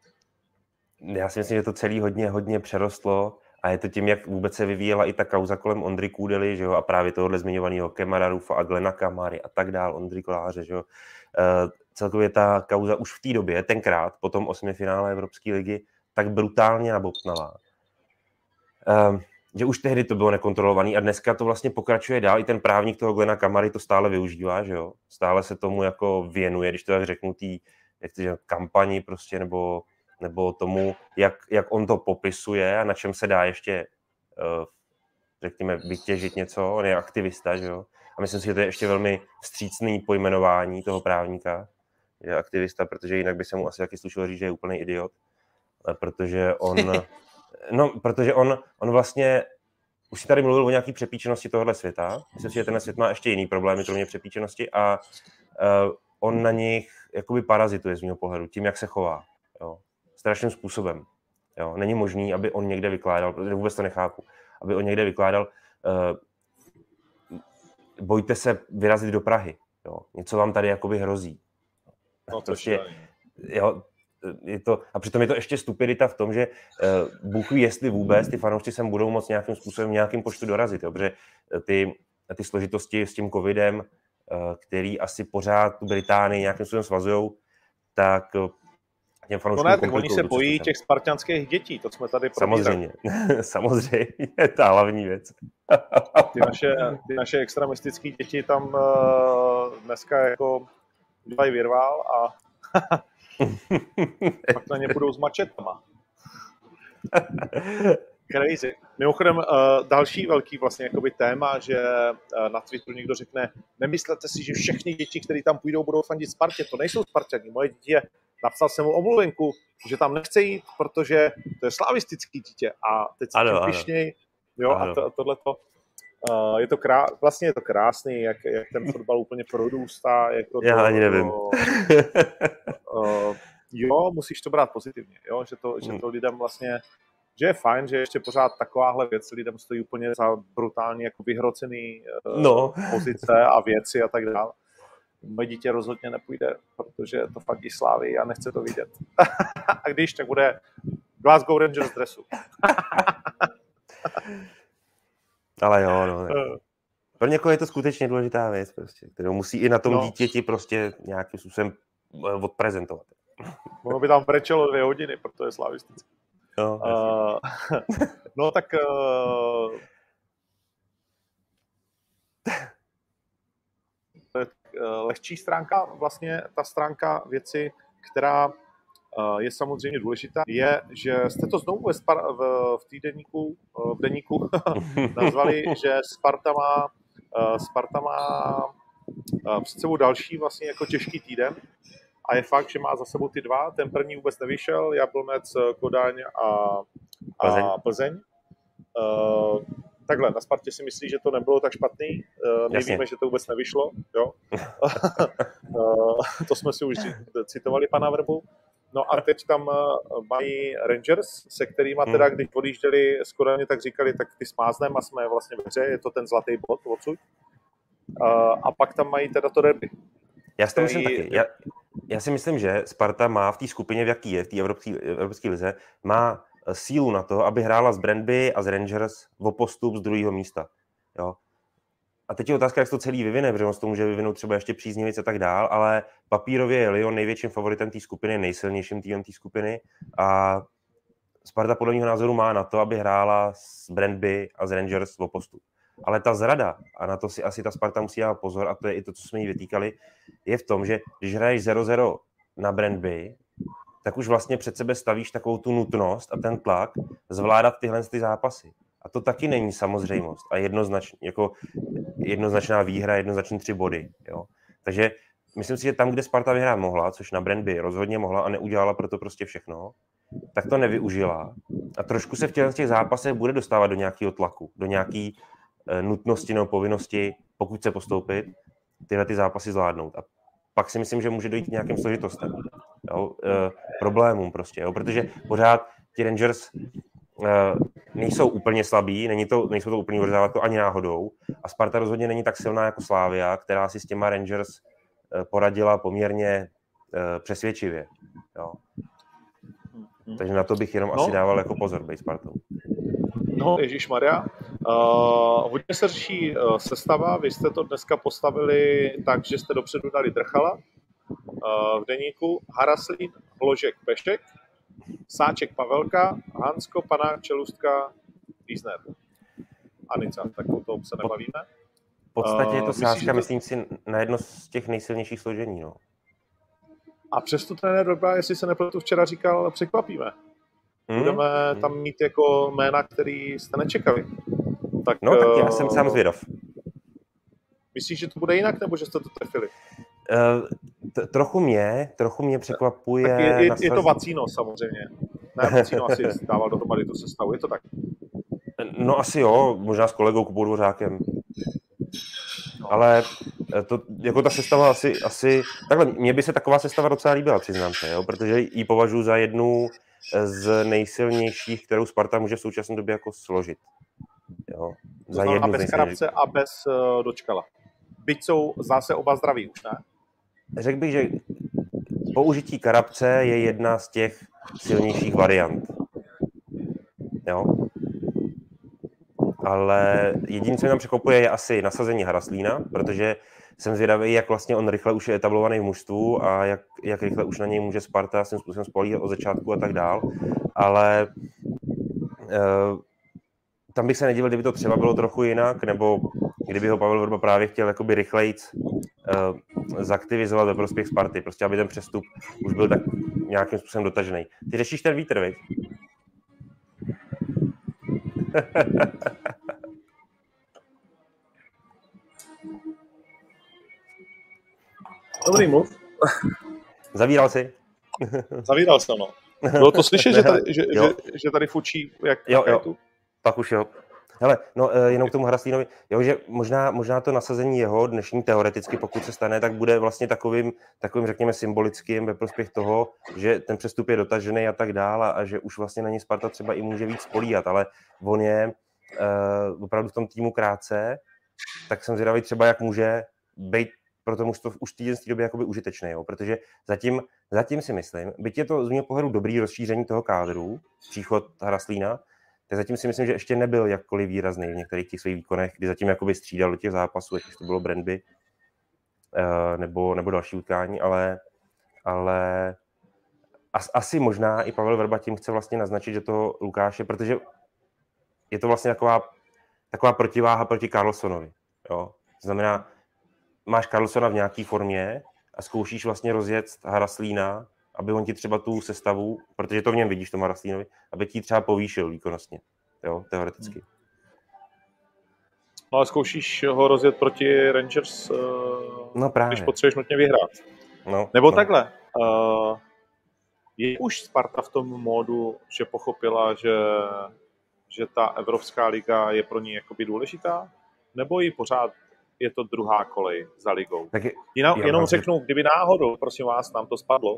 Já si myslím, že to celý hodně, hodně přerostlo a je to tím, jak vůbec se vyvíjela i ta kauza kolem Ondry Kůdely, že jo, a právě tohohle zmiňovaného Kemara Rufa a Glena Kamary a tak dál, Ondry Koláře, že jo. Uh, celkově ta kauza už v té době, tenkrát, po tom osmifinále Evropské ligy, tak brutálně nabobtnala. Uh, že už tehdy to bylo nekontrolovaný a dneska to vlastně pokračuje dál. I ten právník toho Glena Kamary to stále využívá, že jo. Stále se tomu jako věnuje, když to tak řeknu, tý, jak to, že, kampani prostě, nebo nebo tomu, jak, jak on to popisuje a na čem se dá ještě, uh, řekněme, vytěžit něco. On je aktivista, že jo? A myslím si, že to je ještě velmi vstřícný pojmenování toho právníka, je aktivista, protože jinak by se mu asi taky slušelo říct, že je úplný idiot, protože on, no, protože on, on vlastně už si tady mluvil o nějaký přepíčenosti tohohle světa. Myslím si, že ten svět má ještě jiný problémy, kromě přepíčenosti a uh, on na nich jakoby parazituje z mého pohledu, tím, jak se chová. Jo. Strašným způsobem. Jo. Není možný, aby on někde vykládal, protože vůbec to nechápu, aby on někde vykládal, uh, bojte se vyrazit do Prahy. Jo. Něco vám tady jakoby hrozí. No, to prostě, jo, je to, a přitom je to ještě stupidita v tom, že uh, Bůh ví, jestli vůbec ty fanoušci sem budou moc nějakým způsobem, nějakým počtu dorazit, jo, protože ty, ty složitosti s tím covidem, uh, který asi pořád tu Británii nějakým způsobem svazují, tak těm. No ne, tak oni se bojí těch spartianských dětí, to jsme tady Samozřejmě, samozřejmě, je ta hlavní věc. ty, naše, ty naše extremistické děti tam uh, dneska jako dělají virvál a pak na ně budou s mačetama. Crazy. Mimochodem, uh, další velký vlastně jakoby téma, že uh, na Twitteru někdo řekne, nemyslete si, že všechny děti, které tam půjdou, budou fandit Spartě. To nejsou Spartěni. Moje dítě napsal jsem mu omluvenku, že tam nechce jít, protože to je slavistický dítě a teď se ano, pišněj, jo, ano. a to, tohleto. Uh, je to krá, vlastně je to krásný, jak, jak ten fotbal úplně prodůstá. Jako Já to, ani nevím. To, uh, jo, musíš to brát pozitivně, jo, že to, že hmm. to lidem vlastně, že je fajn, že ještě pořád takováhle věc lidem stojí úplně za brutální jako vyhrocený uh, no. pozice a věci a tak dále moje dítě rozhodně nepůjde, protože to fakt slávy a nechce to vidět. a když, tak bude Glasgow Rangers dresu. Ale jo, no. Ne. Eh. Pro někoho je to skutečně důležitá věc, prostě, kterou musí i na tom no. dítěti prostě nějakým způsobem eh, odprezentovat. Ono by tam brečelo dvě hodiny, protože je slavistický. No, uh, no tak uh, Eh, lehčí stránka, vlastně ta stránka věci, která eh, je samozřejmě důležitá, je, že jste to znovu ve Spar- v, v týdenníku, eh, v deníku nazvali, že Sparta má, Sparta má před sebou další vlastně jako těžký týden a je fakt, že má za sebou ty dva. Ten první vůbec nevyšel, Jablonec, Kodaň a, a Plzeň. Plzeň takhle, na Spartě si myslí, že to nebylo tak špatný. Uh, my Jasně. víme, že to vůbec nevyšlo. Jo? uh, to jsme si už citovali pana Vrbu. No a teď tam uh, mají Rangers, se kterými teda, hmm. když odjížděli z Kodaně, tak říkali, tak ty smáznem a jsme vlastně ve hře, je to ten zlatý bod odsud. A pak tam mají teda to derby. Já si to myslím taky. Já, já si myslím, že Sparta má v té skupině, v jaký je, v té evropské, evropské lize, má sílu na to, aby hrála z Brandby a z Rangers o postup z druhého místa. Jo. A teď je otázka, jak se to celý vyvine, protože on to může vyvinout třeba ještě příznivic a tak dál, ale papírově je Lyon největším favoritem té skupiny, nejsilnějším týmem té skupiny a Sparta podle mého názoru má na to, aby hrála z Brandby a z Rangers o postup. Ale ta zrada, a na to si asi ta Sparta musí dát pozor, a to je i to, co jsme jí vytýkali, je v tom, že když hraješ 0-0 na Brandby, tak už vlastně před sebe stavíš takovou tu nutnost a ten tlak zvládat tyhle ty zápasy. A to taky není samozřejmost a jednoznač, jako jednoznačná výhra, jednoznačné tři body. Jo. Takže myslím si, že tam, kde Sparta vyhrát mohla, což na Brandby rozhodně mohla a neudělala proto prostě všechno, tak to nevyužila. A trošku se v těch, těch zápasech bude dostávat do nějakého tlaku, do nějaké e, nutnosti nebo povinnosti, pokud chce postoupit, tyhle ty zápasy zvládnout. A pak si myslím, že může dojít k nějakým složitostem, jo, e, problémům prostě, jo, protože pořád ti Rangers e, nejsou úplně slabí, není to, nejsou to úplně to ani náhodou a Sparta rozhodně není tak silná jako Slávia, která si s těma Rangers e, poradila poměrně e, přesvědčivě. Jo. Takže na to bych jenom no. asi dával jako pozor, být Spartou. No, Ježíš Maria. Uh, hodně se řeší uh, sestava. Vy jste to dneska postavili tak, že jste dopředu dali Drchala uh, v deníku, Haraslín, Hložek, Pešek, Sáček, Pavelka, Hansko, Panák, Čelustka, Wiesner. Anica, tak o tom se nebavíme. V podstatě je to sázka, to... myslím si, na jedno z těch nejsilnějších složení. No. A přesto trenér Drogba, jestli se nepletu, včera říkal, překvapíme. Hmm. Budeme hmm. tam mít jako jména, který jste nečekali. Tak, no, tak já jsem sám zvědav. Myslíš, že to bude jinak, nebo že jste to trefili? Uh, t- trochu mě, trochu mě překvapuje... Tak je, je, je to Vacíno samozřejmě. Ne, Vacíno asi dával dohromady tu sestavu, je to tak? No asi jo, možná s kolegou Kubou Dvořákem. No. Ale eh, to, jako ta sestava asi, asi, takhle, mně by se taková sestava docela líbila, přiznám se, jo, protože ji považuji za jednu z nejsilnějších, kterou Sparta může v současné době jako složit. Jo, za jednu bez Karabce a bez uh, Dočkala. Byť jsou zase oba zdraví už, ne? Řekl bych, že použití Karabce je jedna z těch silnějších variant. Jo? Ale jediné, co mě tam překopuje, je asi nasazení Haraslína, protože jsem zvědavý, jak vlastně on rychle už je etablovaný v mužstvu a jak, jak rychle už na něj může Sparta svým způsobem spolíhat od začátku a tak dál. Ale uh, tam bych se nedivil, kdyby to třeba bylo trochu jinak, nebo kdyby ho Pavel Vrba právě chtěl jakoby rychlejc uh, zaktivizovat ve prospěch Sparty, prostě aby ten přestup už byl tak nějakým způsobem dotažený. Ty řešíš ten vítr, viď? Dobrý mluv. Zavíral jsi? Zavíral jsem, no. Bylo to slyšet, že tady, že, že, že tady fučí jak jo, jo. Tu? Pak už jo. Hele, no eh, jenom k tomu Hraslínovi, jo, že možná, možná to nasazení jeho dnešní teoreticky, pokud se stane, tak bude vlastně takovým, takovým řekněme, symbolickým ve prospěch toho, že ten přestup je dotažený a tak dále a že už vlastně na ní Sparta třeba i může víc spolíhat, ale on je uh, opravdu v tom týmu krátce, tak jsem zvědavý třeba, jak může být pro to už týden z té doby jakoby užitečný, jo? protože zatím, zatím si myslím, byť je to z mého pohledu dobrý rozšíření toho kádru, příchod Hraslína, tak zatím si myslím, že ještě nebyl jakkoliv výrazný v některých těch svých výkonech, kdy zatím jakoby střídal do těch zápasů, jak to bylo Brandby uh, nebo, nebo další utkání, ale, ale as, asi možná i Pavel Verba tím chce vlastně naznačit, že to Lukáše, protože je to vlastně taková, taková protiváha proti Carlsonovi. Jo? To znamená, máš Carlsona v nějaké formě a zkoušíš vlastně rozjet Haraslína aby on ti třeba tu sestavu, protože to v něm vidíš, tomu Rastlínovi, aby ti třeba povýšil výkonnostně, jo, teoreticky. Hmm. No ale zkoušíš ho rozjet proti Rangers, eh, no právě. když potřebuješ nutně vyhrát. No, Nebo no. takhle, uh, je už Sparta v tom módu, že pochopila, že, že ta Evropská liga je pro ní jakoby důležitá? Nebo ji pořád je to druhá kolej za ligou? Tak je, Jinak, jenom vlastně- řeknu, kdyby náhodou, prosím vás, nám to spadlo,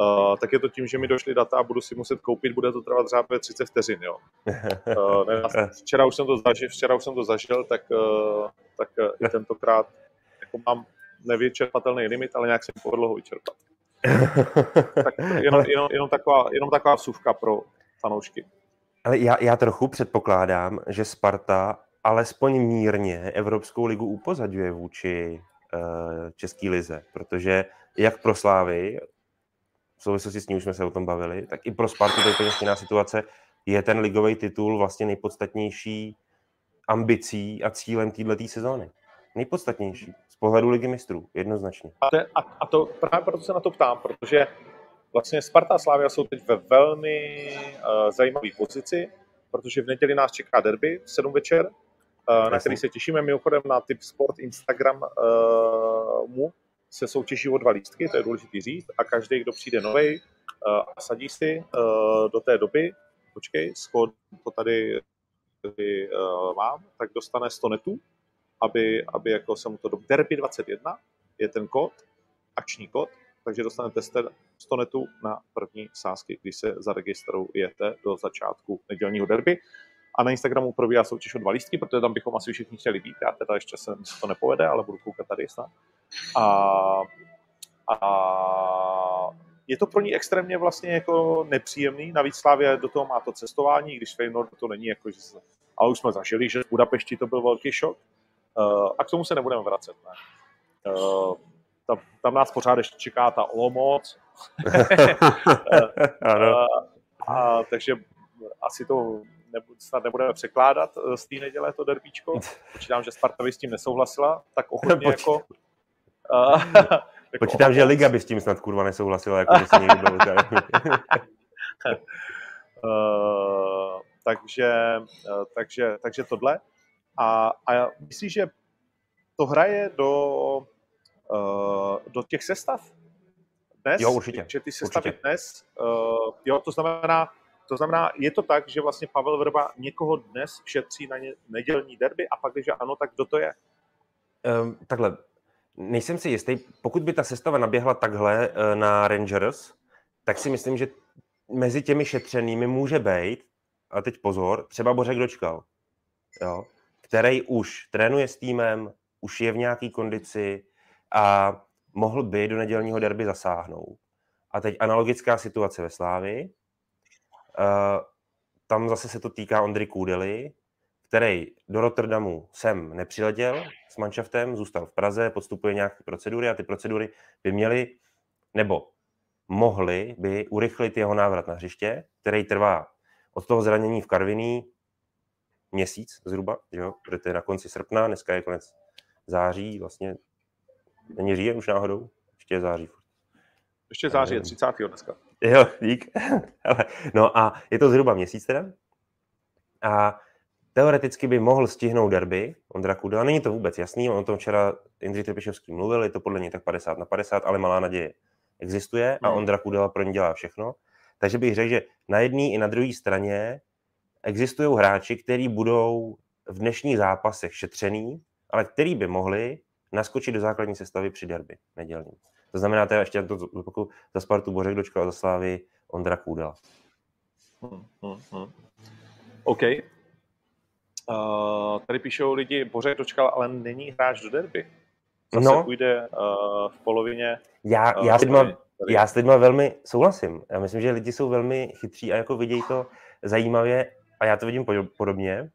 Uh, tak je to tím, že mi došly data a budu si muset koupit, bude to trvat třeba 30 vteřin, jo. Uh, ne, včera, už jsem to zažil, včera už jsem to zažil, tak, uh, tak uh, i tentokrát jako mám nevyčerpatelný limit, ale nějak se mi povedlo ho vyčerpat. tak jenom, jenom, jenom, taková, jenom taková vsuvka pro fanoušky. Ale já, já trochu předpokládám, že Sparta alespoň mírně Evropskou ligu upozadňuje vůči uh, České lize, protože jak pro Slávy, v souvislosti s ní už jsme se o tom bavili, tak i pro Spartu to je úplně stejná situace. Je ten ligový titul vlastně nejpodstatnější ambicí a cílem této sezóny. Nejpodstatnější z pohledu ligy mistrů, jednoznačně. A to, a, a to právě proto se na to ptám, protože vlastně Sparta a Slávia jsou teď ve velmi uh, zajímavé pozici, protože v neděli nás čeká derby v 7 večer, uh, na který se těšíme mimochodem na Tip Sport Instagram uh, mu, se soutěží o dva lístky, to je důležité říct, a každý, kdo přijde nový uh, a sadí si uh, do té doby, počkej, schod to tady uh, mám, tak dostane 100 netů, aby, aby jako se mu to do Derby 21 je ten kód, akční kód, takže dostanete 100 netů na první sázky, když se zaregistrujete do začátku nedělního derby. A na Instagramu probíhá soutěž o dva lístky, protože tam bychom asi všichni chtěli být. Já teda ještě se to nepovede, ale budu koukat tady snad. A, a je to pro ní extrémně vlastně jako nepříjemný. Navíc Slávě do toho má to cestování, když Feyenoord to není jako, že se, ale už jsme zažili, že v Budapešti to byl velký šok. Uh, a k tomu se nebudeme vracet. Ne? Uh, tam, tam nás pořád ještě čeká ta Olomouc. uh, a, takže asi to snad nebudeme překládat z té neděle to derbíčko. Počítám, že Sparta by s tím nesouhlasila, tak ochotně jako jako Počítám, že Liga by s tím snad kurva nesouhlasila, jako že se někdy byl uh, takže, uh, takže, takže tohle. A, a myslíš, že to hraje do, uh, do těch sestav dnes? Jo, určitě. Že ty sestavy určitě. dnes, uh, jo, to znamená, to znamená, je to tak, že vlastně Pavel Vrba někoho dnes šetří na ně, nedělní derby a pak, když ano, tak kdo to je? Um, takhle, nejsem si jistý, pokud by ta sestava naběhla takhle uh, na Rangers, tak si myslím, že mezi těmi šetřenými může být, a teď pozor, třeba Bořek dočkal, jo, který už trénuje s týmem, už je v nějaké kondici a mohl by do nedělního derby zasáhnout. A teď analogická situace ve Slávi. Uh, tam zase se to týká Ondry Kůdely, který do Rotterdamu sem nepřiletěl s manšaftem, zůstal v Praze, podstupuje nějaké procedury a ty procedury by měly, nebo mohly by urychlit jeho návrat na hřiště, který trvá od toho zranění v Karviní měsíc zhruba, jo? protože to je na konci srpna, dneska je konec září, vlastně není říjen už náhodou, ještě je září. Ještě září je 30. dneska. Jo, dík. no a je to zhruba měsíc teda. A teoreticky by mohl stihnout derby Ondra Kudela. Není to vůbec jasný, on o tom včera Jindřich Trpišovský mluvil, je to podle něj tak 50 na 50, ale malá naděje existuje a hmm. Ondra Kudela pro ně dělá všechno. Takže bych řekl, že na jedné i na druhé straně existují hráči, kteří budou v dnešních zápasech šetřený, ale který by mohli naskočit do základní sestavy při derby nedělní. To znamená, to ještě to zopakuju, za Spartu Bořek dočkal za Slávy Ondra Kůdela. Hmm, hmm, hmm. OK. Uh, tady píšou lidi, Bořek dočkal, ale není hráč do derby. Zase no. půjde uh, v polovině. Já, uh, já, s lidma, já s lidma velmi souhlasím. Já myslím, že lidi jsou velmi chytří a jako vidějí to zajímavě a já to vidím podobně.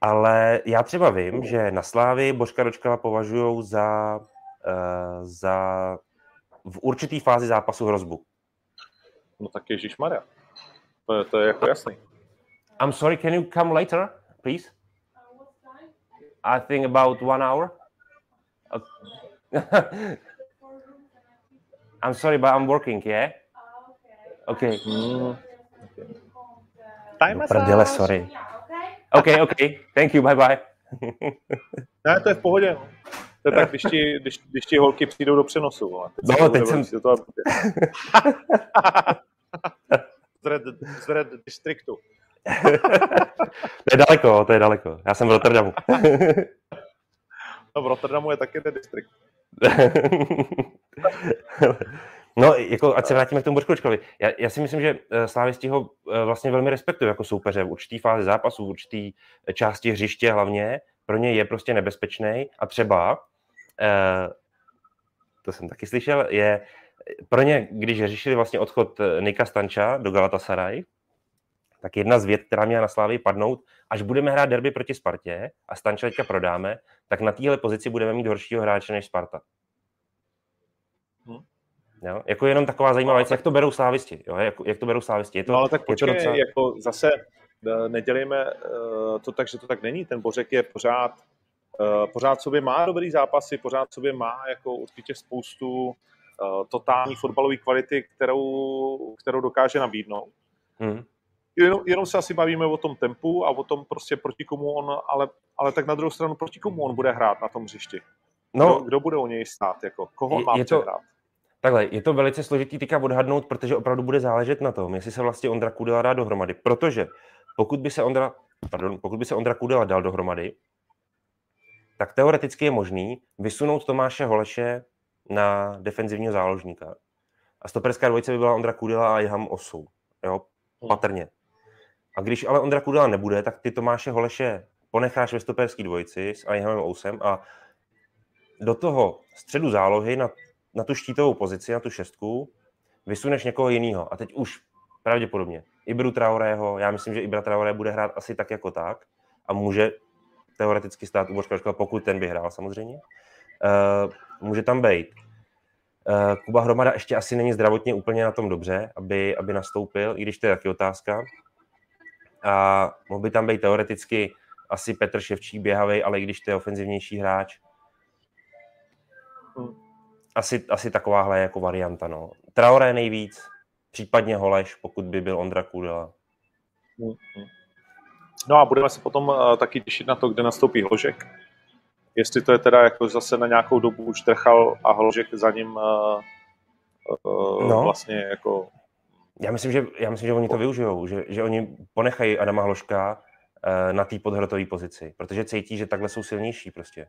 Ale já třeba vím, že na Slávy Božka Dočkala považují za, uh, za v určitý fázi zápasu hrozbu. No tak Ježíš Maria. To je, to je jako jasný. I'm sorry, can you come later, please? I think about one hour. I'm sorry, but I'm working, yeah? Okay. Mm. Time Prdele, sorry. OK, OK, thank you, bye bye. ne, to je v pohodě. To je tak, když ti, když, když ti holky přijdou do přenosu. Vole. No, teď jsem... Do toho... z, Red, z Red Districtu. to je daleko, to je daleko. Já jsem v Rotterdamu. no, v Rotterdamu je taky ten distrikt. No, jako, ať se vrátíme k tomu Bořkočkovi. Já, já si myslím, že eh, slávisti ho eh, vlastně velmi respektují jako soupeře v určitý fázi zápasu, v určitý eh, části hřiště hlavně. Pro ně je prostě nebezpečný a třeba, to jsem taky slyšel, je pro ně, když řešili vlastně odchod Nika Stanča do Galatasaray, tak jedna z věd, která měla na Slávii padnout, až budeme hrát derby proti Spartě a Stanča teďka prodáme, tak na téhle pozici budeme mít horšího hráče než Sparta. Hmm. Jo? Jako jenom taková zajímavá věc, jak to berou slávisti. Jo? Jak, jak to berou slávisti. Je to, no ale tak počkej, docela... jako zase e, nedělíme e, to tak, že to tak není. Ten Bořek je pořád, pořád sobě má dobrý zápasy, pořád sobě má jako určitě spoustu totální fotbalové kvality, kterou, kterou dokáže nabídnout. Hmm. Jenom, jenom se asi bavíme o tom tempu a o tom prostě proti komu on, ale, ale tak na druhou stranu proti komu on bude hrát na tom hřišti. No, kdo, kdo bude u něj stát, jako, koho je, má je to, hrát? Takhle, je to velice složitý teďka odhadnout, protože opravdu bude záležet na tom, jestli se vlastně Ondra Kudela dá dohromady. Protože pokud by se Ondra, pardon, pokud by se Ondra Kudela dal dohromady, tak teoreticky je možný vysunout Tomáše Holeše na defenzivního záložníka. A stoperská dvojice by byla Ondra Kudela a Jeham Osu. Jo, patrně. A když ale Ondra Kudela nebude, tak ty Tomáše Holeše ponecháš ve stoperské dvojici s Ajahamem Ousem a do toho středu zálohy na na tu štítovou pozici, na tu šestku, vysuneš někoho jiného. A teď už pravděpodobně Ibru Traorého, já myslím, že Ibra Traoré bude hrát asi tak jako tak a může teoreticky stát u Božka pokud ten by hrál samozřejmě. Uh, může tam být. Uh, Kuba Hromada ještě asi není zdravotně úplně na tom dobře, aby, aby nastoupil, i když to je taky otázka. A mohl by tam být teoreticky asi Petr Ševčík běhavý, ale i když to je ofenzivnější hráč, asi, asi takováhle jako varianta. No. Traoré nejvíc, případně Holeš, pokud by byl Ondra Kudela. No a budeme se potom uh, taky těšit na to, kde nastoupí Hložek. Jestli to je teda jako zase na nějakou dobu už trchal a Hložek za ním uh, uh, no. vlastně jako... Já myslím, že, já myslím, že oni to využijou, že, že oni ponechají Adama Hložka uh, na té podhrotové pozici, protože cítí, že takhle jsou silnější prostě.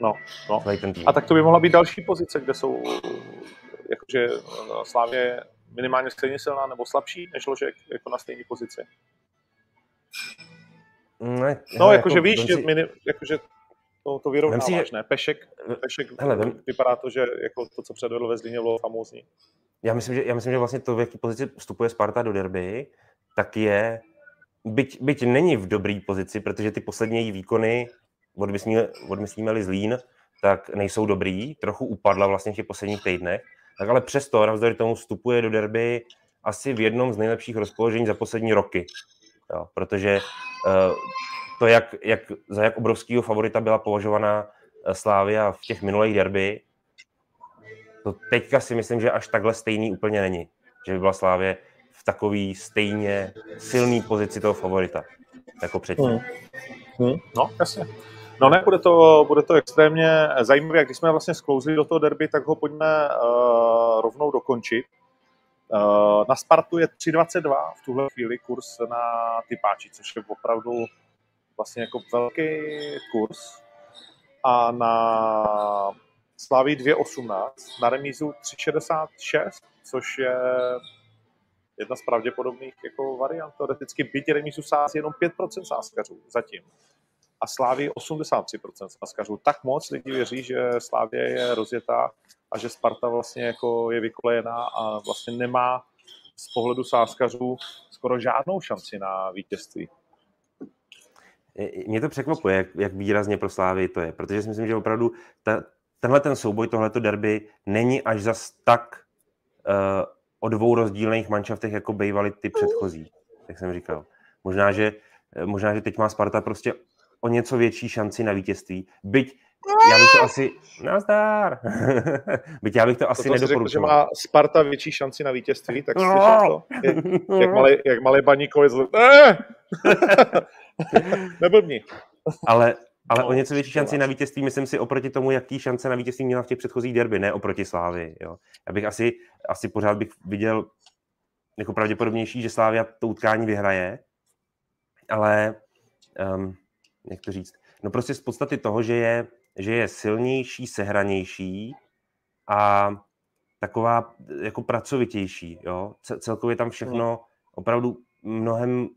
No, no. A tak to by mohla být další pozice, kde jsou jakože Slávě minimálně stejně silná nebo slabší než Ložek jako na stejné pozici. Ne, No, hele, jakože víš, vem že, si- mini, jakože to, to vyrovnáváš, si, že- ne? Pešek, Pešek Hele, vem- vypadá to, že jako to, co předvedl ve Zlíně, bylo famózní. Já myslím, že, já myslím, že vlastně to, v jaké pozici vstupuje Sparta do derby, tak je, byť, byť není v dobré pozici, protože ty poslední její výkony, odmyslíme, odmyslíme-li Zlín, tak nejsou dobrý, trochu upadla vlastně v těch posledních týdnech, tak ale přesto navzdory tomu vstupuje do derby asi v jednom z nejlepších rozpoložení za poslední roky. Jo, protože uh, to, jak, jak, za jak obrovského favorita byla považovaná eh, Slávia v těch minulých derby, to teďka si myslím, že až takhle stejný úplně není. Že by byla Slávě v takový stejně silný pozici toho favorita, jako předtím. Hmm. Hmm. No, jasně. No ne, bude to, bude to extrémně zajímavé. Jak když jsme vlastně sklouzli do toho derby, tak ho pojďme uh, rovnou dokončit. Uh, na Spartu je 3,22 v tuhle chvíli kurz na typáči, což je opravdu vlastně jako velký kurz. A na Slavii 2,18, na remízu 3,66, což je jedna z pravděpodobných jako variant. Teoreticky byť remízu sází jenom 5% sázkařů zatím. A Slávy 83% sázkařů. Tak moc lidí věří, že Slávě je rozjetá a že Sparta vlastně jako je vykolejená a vlastně nemá z pohledu sázkařů skoro žádnou šanci na vítězství. Mě to překvapuje, jak, jak výrazně pro Slávy to je, protože si myslím, že opravdu ta, tenhle ten souboj, tohleto derby není až zas tak uh, o dvou rozdílných manšaftech, jako bývaly ty předchozí, jak jsem říkal. Možná že, eh, možná, že teď má Sparta prostě o něco větší šanci na vítězství, byť já bych to asi... Nazdar! byť já bych to asi řekl, že má Sparta větší šanci na vítězství, tak No. to? Jak, jak, malý, jak malý baníkovi zl... Eh! Neblbni. Ale, ale No, o něco větší šanci na vítězství, myslím si, oproti tomu, jaký šance na vítězství měla v těch předchozích derby, ne oproti Slávy. Jo. Já bych asi, asi pořád bych viděl jako pravděpodobnější, že Slávia to utkání vyhraje, ale um, jak to říct, no prostě z podstaty toho, že je, že je silnější, sehranější a taková jako pracovitější, jo. Ce- Celkově tam všechno opravdu mnohem,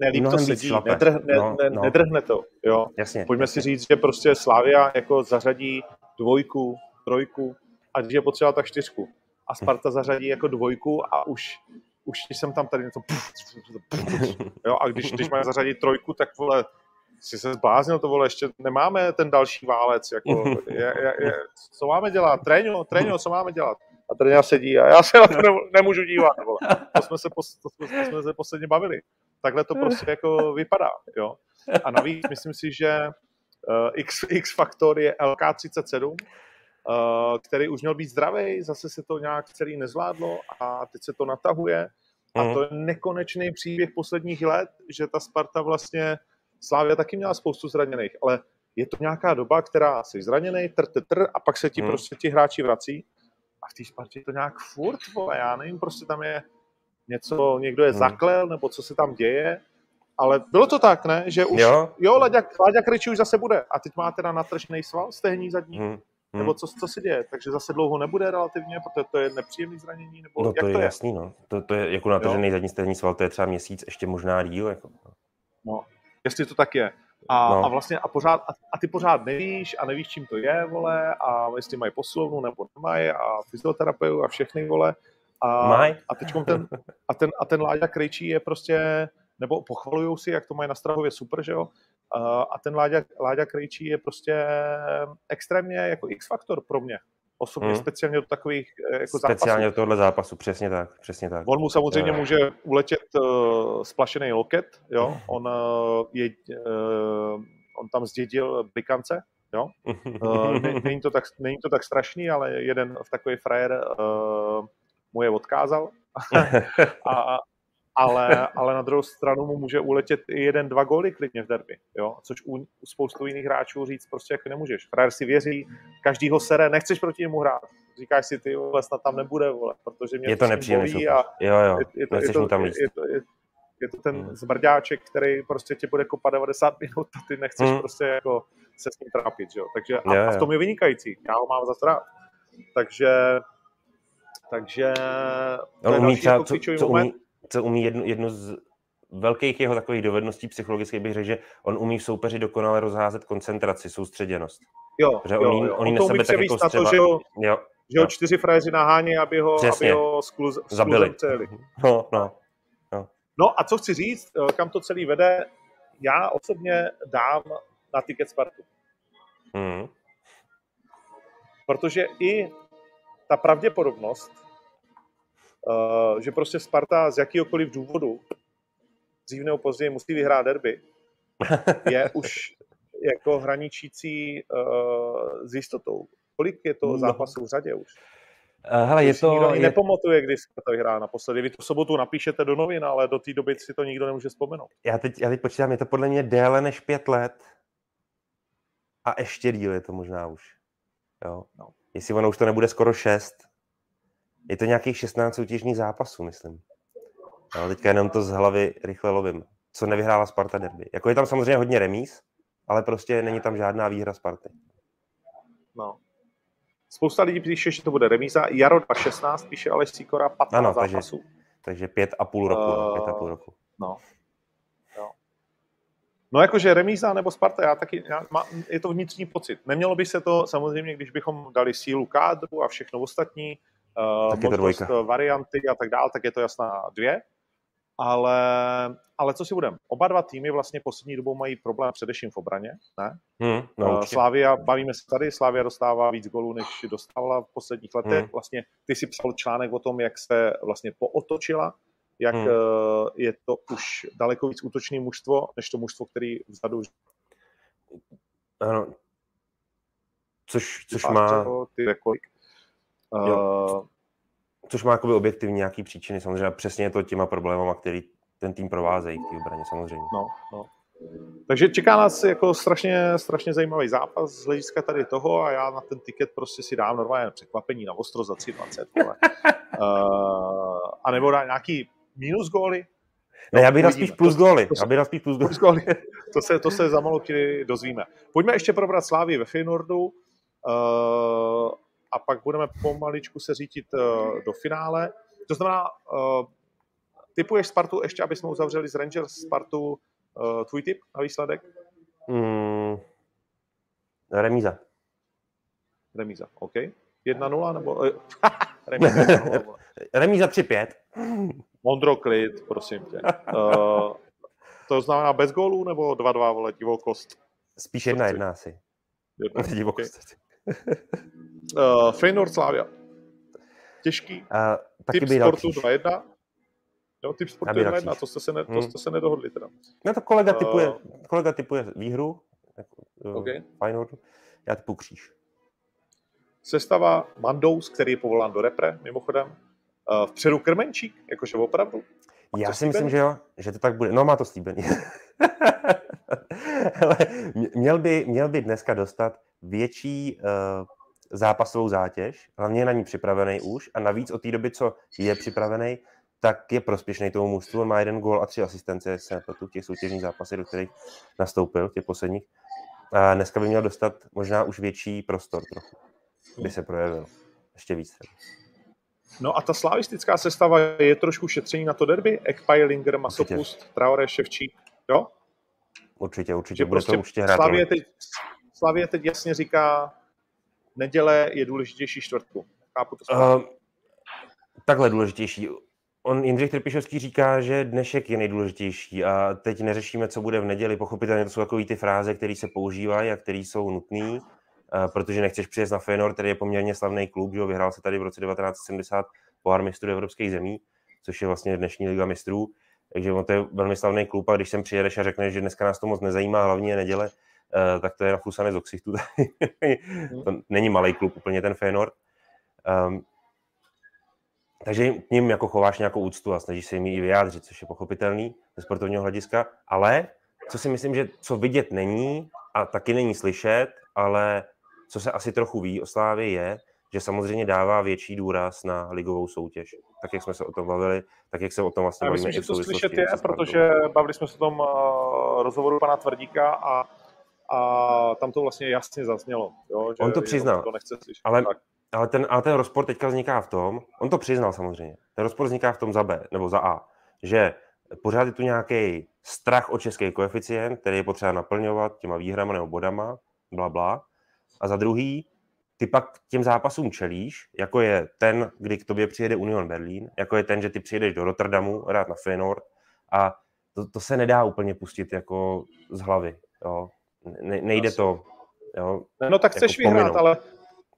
Ne, líp to sedí, šlape. nedrh, ne, No, ne, no. nedrhne to. Jo. jasně. Pojďme jasně. si říct, že prostě Slavia jako zařadí dvojku, trojku a když je potřeba, tak čtyřku. A Sparta zařadí jako dvojku a už, už jsem tam tady něco... Jo, a když, když máme zařadit trojku, tak vole, si se zbláznil to, vole, ještě nemáme ten další válec, jako, je, je, je, co máme dělat? Tréňo, tréňo, co máme dělat? A trenér sedí a já se na to ne, nemůžu dívat, vole. To jsme se, pos, to to jsme se posledně bavili. Takhle to prostě jako vypadá, jo. A navíc myslím si, že uh, X, X faktor je LK37, uh, který už měl být zdravý, zase se to nějak celý nezvládlo a teď se to natahuje. A Mhm. to je nekonečný příběh posledních let, že ta Sparta vlastně, Slávia taky měla spoustu zraněných, ale je to nějaká doba, která jsi zraněný, tr, tr, tr, a pak se ti Mhm. prostě ti hráči vrací. A v té Spartě to nějak furt, vole, já nevím, prostě tam je něco, někdo je Mhm. zaklel, nebo co se tam děje, ale bylo to tak, ne? Že už, Jo? jo, Láďa, Láďa Krejčí už zase bude. A teď má teda natržený sval stehní zadní, Hmm. nebo co, co se děje? Takže zase dlouho nebude relativně, protože to je nepříjemný zranění, nebo No jak to je to je? jasný, no. To, to je jako natažený zadní stehní sval, to je třeba měsíc, ještě možná díl. Jako. No, jestli to tak je. A, No. a vlastně a, pořád, a, a, ty pořád nevíš a nevíš, čím to je, vole, a jestli mají posilovnu nebo nemají a fyzioterapeu a všechny, vole. A, Maj. a teď ten, a ten, a ten Láďa Krejčí je prostě, nebo pochvalujou si, jak to mají na Strahově super, že jo? A, a ten Láďa, Láďa Krejčí je prostě extrémně jako X-faktor pro mě. Osobně, Hmm. speciálně do takových eh, jako Speciálně zápasů. do tohohle zápasu, přesně tak, přesně tak. On mu samozřejmě Jo. může uletět uh, splašený loket, jo. On, uh, je, uh, on tam zdědil blikance, jo. Uh, ne, není, to tak, není to tak strašný, ale jeden v takový frajer uh, mu je odkázal. a, ale, ale na druhou stranu mu může uletět i jeden, dva góly klidně v derby, jo? což u, u spoustu jiných hráčů říct prostě jako nemůžeš. Frajer si věří, každýho sere, nechceš proti němu hrát. Říkáš si, ty vole, snad tam nebude, vole, protože mě je to ním nepříjemný a Jo, jo, je, je, to, je, to, tam je, je, to, je, Je to ten hmm. zbrďáček, který prostě tě bude kopat 90 minut a ty nechceš hmm. prostě jako se s ním trápit, jo. Takže a, a v tom je vynikající. Já ho mám za rád. Takže takže On umí třeba, co, co, umí, co umí jednu, jednu z velkých jeho takových dovedností psychologických bych řekl, že on umí v soupeři dokonale rozházet koncentraci, soustředěnost. Jo, že jo, on, jo. on, on to umí tak jako střeba... to, že ho, jo, že ho čtyři frajeři nahání, aby ho, aby ho skluz, zabili. No, no, no. no a co chci říct, eh, kam to celý vede, já osobně dám na tiket Spartu. Hmm. Protože i ta pravděpodobnost, že prostě Sparta z jakýhokoliv důvodu dřív nebo později musí vyhrát derby, je už jako hraničící uh, s jistotou. Kolik je to no. zápasů v řadě už? Uh, hele, je to... Nikdo je... nepamatuje, když Sparta vyhrá naposledy. Vy to v sobotu napíšete do novin, ale do té doby si to nikdo nemůže vzpomenout. Já teď, já teď počítám, je to podle mě déle než pět let. A ještě díl je to možná už. Jo. No. Jestli ono už to nebude skoro šest. Je to nějakých 16 soutěžních zápasů, myslím. No, teďka jenom to z hlavy rychle lovím. Co nevyhrála Sparta derby. Jako je tam samozřejmě hodně remíz, ale prostě není tam žádná výhra Sparty. No. Spousta lidí píše, že to bude remíza. Jaro 2.16 píše Aleš Sikora 15 ano, zápasů. Takže, takže pět a půl roku. Uh, pět a půl roku. No. no. No jakože remíza nebo Sparta, já taky, já, má, je to vnitřní pocit. Nemělo by se to samozřejmě, když bychom dali sílu kádru a všechno ostatní, uh, možnost varianty a tak dále, tak je to jasná dvě. Ale, ale co si budeme? Oba dva týmy vlastně poslední dobou mají problém především v obraně, ne? Hmm, no, uh, Slávia, bavíme se tady, Slávia dostává víc golů, než dostávala v posledních letech. Hmm. Vlastně ty si psal článek o tom, jak se vlastně pootočila, jak hmm. uh, je to už daleko víc útočný mužstvo, než to mužstvo, který vzadu... Ano. Což, což má... Ty rekolik. Uh, což má jakoby objektivní nějaký příčiny, samozřejmě přesně je to těma problémama, který ten tým provázejí v té obraně samozřejmě. No, no. Takže čeká nás jako strašně, strašně zajímavý zápas z hlediska tady toho a já na ten tiket prostě si dám normálně překvapení na ostro za 3,20. uh, a nebo dá nějaký minus góly. No, ne, já bych dal spíš plus góly. Já bych dal spíš plus góly. Plus góly. to, se, to se za malou chvíli dozvíme. Pojďme ještě probrat Slávy ve Feynordu. Uh, a pak budeme pomaličku se řítit uh, do finále. To znamená, uh, typuješ Spartu ještě, aby jsme uzavřeli z Rangers Spartu uh, tvůj tip na výsledek? Mm, remíza. Remíza, OK. 1-0 nebo... remíza, remíza 3-5. Mondro klid, prosím tě. Uh, to znamená bez gólů nebo 2-2, vole, divokost? Spíš 1-1 asi. Jedna, divokost. Okay uh, Feyenoord Slavia. Těžký. Uh, taky typ sportu 2-1. Jo, typ sportu 2-1, to jste se, ne, to hmm. jste se nedohodli teda. No to kolega uh, typuje, kolega typuje výhru. Uh, okay. Feyenoordu. Já typu kříž. Sestava Mandous, který je povolán do repre, mimochodem. Uh, vpředu Krmenčík, jakože opravdu. Já si myslím, že jo, že to tak bude. No má to slíbený. Ale měl by, měl by dneska dostat větší uh, zápasovou zátěž, hlavně je na ní připravený už a navíc od té doby, co je připravený, tak je prospěšný tomu mužstvu. On má jeden gól a tři asistence se v těch soutěžních zápasech, do kterých nastoupil, těch posledních. A dneska by měl dostat možná už větší prostor trochu, by se projevil. Ještě víc. No a ta slavistická sestava je trošku šetření na to derby? Ekpaj, Linger, Masopust, Traore, Ševčík, jo? Určitě, určitě. Že bude prostě to určitě hrát. Slavě teď, Slavě teď jasně říká, neděle je důležitější čtvrtku. Chápu to uh, takhle důležitější. On Jindřich Trpišovský říká, že dnešek je nejdůležitější a teď neřešíme, co bude v neděli. Pochopitelně to jsou takové ty fráze, které se používají a které jsou nutné, protože nechceš přijet na Feyenoord, který je poměrně slavný klub, že vyhrál se tady v roce 1970 pohár mistrů evropských zemí, což je vlastně dnešní liga mistrů. Takže on to je velmi slavný klub a když sem přijedeš a řekneš, že dneska nás to moc nezajímá, hlavně je neděle, Eh, tak to je naflusané z oksichtu. to není malý klub úplně ten Feyenoord. Um, takže k ním jako chováš nějakou úctu a snažíš se jim i vyjádřit, což je pochopitelný ze sportovního hlediska, ale co si myslím, že co vidět není a taky není slyšet, ale co se asi trochu ví o Slávě je, že samozřejmě dává větší důraz na ligovou soutěž. Tak, jak jsme se o tom bavili, tak, jak se o tom vlastně Já myslím, že to slyšet je, protože bavili jsme se o tom uh, rozhovoru pana Tvrdíka a, a tam to vlastně jasně zaznělo. Jo, že On to přiznal, to nechce slyšet. ale, tak. ale, ten, ale ten rozpor teďka vzniká v tom, on to přiznal samozřejmě, ten rozpor vzniká v tom za B, nebo za A, že pořád je tu nějaký strach o český koeficient, který je potřeba naplňovat těma výhrama nebo bodama, bla, bla. A za druhý, ty pak těm zápasům čelíš, jako je ten, kdy k tobě přijede Union Berlin, jako je ten, že ty přijedeš do Rotterdamu hrát na Feyenoord a to, to se nedá úplně pustit jako z hlavy. Jo. Ne, nejde to. Jo, no tak chceš jako vyhrát, ale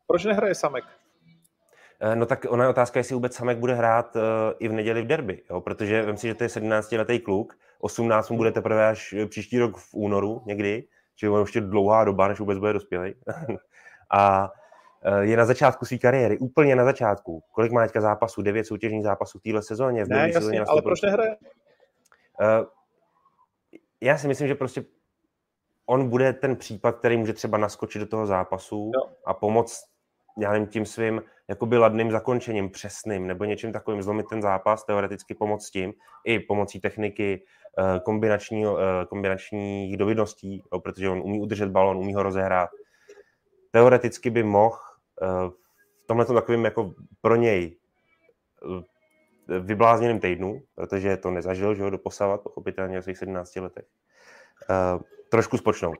proč nehraje Samek? Eh, no tak ona je otázka, jestli vůbec Samek bude hrát uh, i v neděli v derby, jo? protože vím si, že to je 17-letý kluk, 18 mu bude teprve až příští rok v únoru někdy, čili on ještě dlouhá doba, než vůbec bude dospělý. a je na začátku své kariéry, úplně na začátku. Kolik má teďka zápasů? Devět soutěžních zápasů v téhle sezóně? V ne, jasně, sezóně ale proč nehraje? Uh, já si myslím, že prostě on bude ten případ, který může třeba naskočit do toho zápasu jo. a pomoct já nevím, tím svým jakoby ladným zakončením, přesným, nebo něčím takovým zlomit ten zápas, teoreticky pomoct tím, i pomocí techniky, eh, kombinační, eh, kombinačních dovedností, protože on umí udržet balon, umí ho rozehrát. Teoreticky by mohl eh, v tomhle takovým jako pro něj vyblázněným týdnu, protože to nezažil, že ho doposavat, pochopitelně v svých 17 letech, trošku spočnout.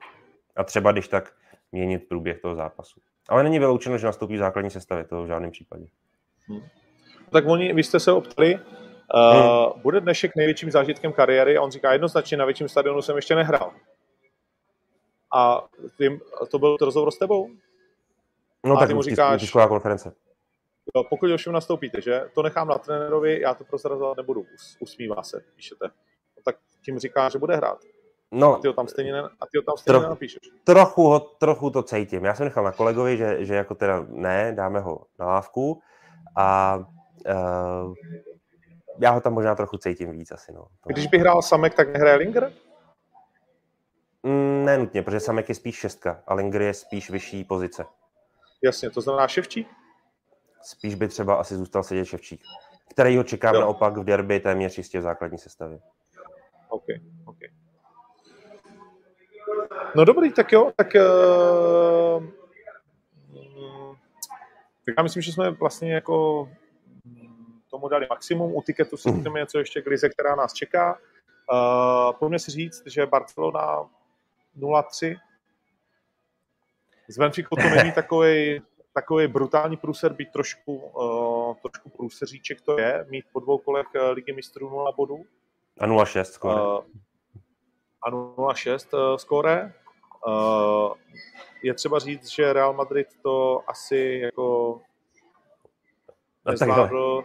A třeba, když tak, měnit průběh toho zápasu. Ale není vyloučeno, že nastoupí v základní sestavě, to v žádném případě. Hmm. Tak oni, vy jste se optali, uh, hmm. bude dnešek největším zážitkem kariéry a on říká jednoznačně na větším stadionu jsem ještě nehrál. A ty, to byl to rozhovor s tebou? No a tak ty mu říkáš, tisková konference. Jo, pokud ovšem nastoupíte, že to nechám na trenérovi, já to prozrazovat nebudu, usmívá se, píšete. No, tak tím říká, že bude hrát. No, a ty ho tam stejně, ne, a ty ho tam stejně troch, nenapíšeš. Trochu, ho, trochu to cítím. Já jsem nechal na kolegovi, že, že jako teda ne, dáme ho na lávku a uh, já ho tam možná trochu cítím víc asi. No. Když by hrál Samek, tak nehraje Linger? Mm, ne nutně, protože Samek je spíš šestka a Linger je spíš vyšší pozice. Jasně, to znamená Ševčík? Spíš by třeba asi zůstal sedět Ševčík, který ho čekám jo. naopak v derby téměř jistě v základní sestavě. OK, OK. No dobrý, tak jo, tak, uh, tak já myslím, že jsme vlastně jako tomu dali maximum. U tiketu si můžeme něco ještě k Lize, která nás čeká. Uh, pojďme si říct, že Barcelona 0-3. Z Benfica to není takový takový brutální průser, být trošku, uh, trošku průseříček to je, mít po dvou kolech Ligy mistrů 0 bodů. A 0-6 skoro. Uh, a 0-6 uh, skóre. Uh, je třeba říct, že Real Madrid to asi jako nezvládl.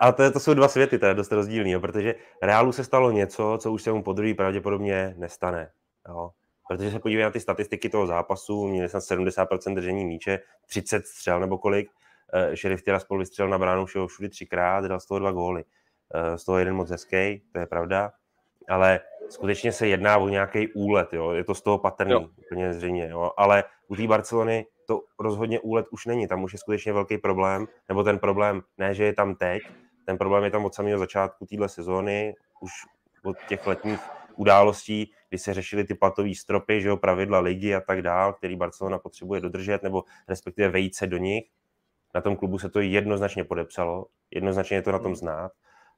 A to, to jsou dva světy, to je dost rozdílný, jo, protože Realu se stalo něco, co už se mu po druhý pravděpodobně nestane. Jo. Protože se podívej na ty statistiky toho zápasu, měli snad 70% držení míče, 30 střel nebo kolik. Uh, Šerif spolu vystřelil na bránu všeho všude třikrát, dal z toho dva góly. Uh, z toho jeden moc hezký, to je pravda. Ale skutečně se jedná o nějaký úlet, jo? je to z toho patrný, jo. úplně zřejmě, jo? ale u té Barcelony to rozhodně úlet už není, tam už je skutečně velký problém, nebo ten problém ne, že je tam teď, ten problém je tam od samého začátku téhle sezóny, už od těch letních událostí, kdy se řešily ty platové stropy, že jo, pravidla ligy a tak dál, který Barcelona potřebuje dodržet, nebo respektive vejít se do nich. Na tom klubu se to jednoznačně podepsalo, jednoznačně je to na tom znát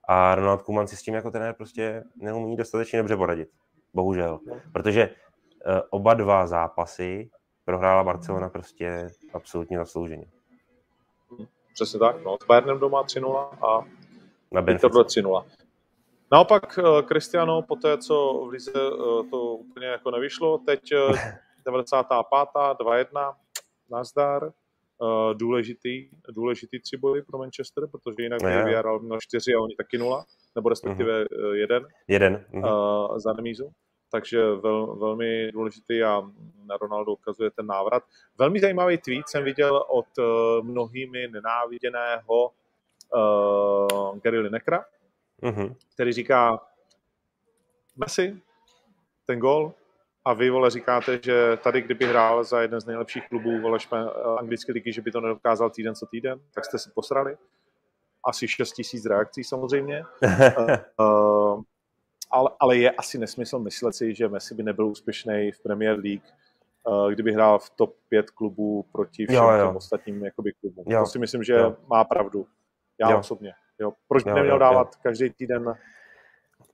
a Ronald Koeman si s tím jako trenér prostě neumí dostatečně dobře poradit. Bohužel. Protože uh, oba dva zápasy prohrála Barcelona prostě absolutně zaslouženě. Přesně tak. No. S Bayernem doma 3-0 a na Benfica 3-0. Naopak eh, Cristiano po té, co v Lize eh, to úplně jako nevyšlo, teď 95. 2-1, nazdar, důležitý, důležitý tři body pro Manchester, protože jinak by vyhrál na čtyři a oni taky nula, nebo respektive uh-huh. jeden, jeden. Uh-huh. Uh, za remízu. Takže vel, velmi důležitý a na Ronaldo ukazuje ten návrat. Velmi zajímavý tweet jsem viděl od mnohými nenáviděného uh, Gary Linekra, uh-huh. který říká Messi, ten gol, a vy, vole, říkáte, že tady, kdyby hrál za jeden z nejlepších klubů, vole, špe, anglické ligy, že by to nedokázal týden co týden, tak jste si posrali. Asi 6 tisíc reakcí samozřejmě. uh, ale, ale je asi nesmysl myslet si, že Messi by nebyl úspěšný v Premier League, uh, kdyby hrál v top 5 klubů proti všem jo, jo. těm ostatním jakoby, klubům. Jo. To si myslím, že jo. má pravdu. Já jo. osobně. Jo. Proč jo, neměl jo, dávat jo. každý týden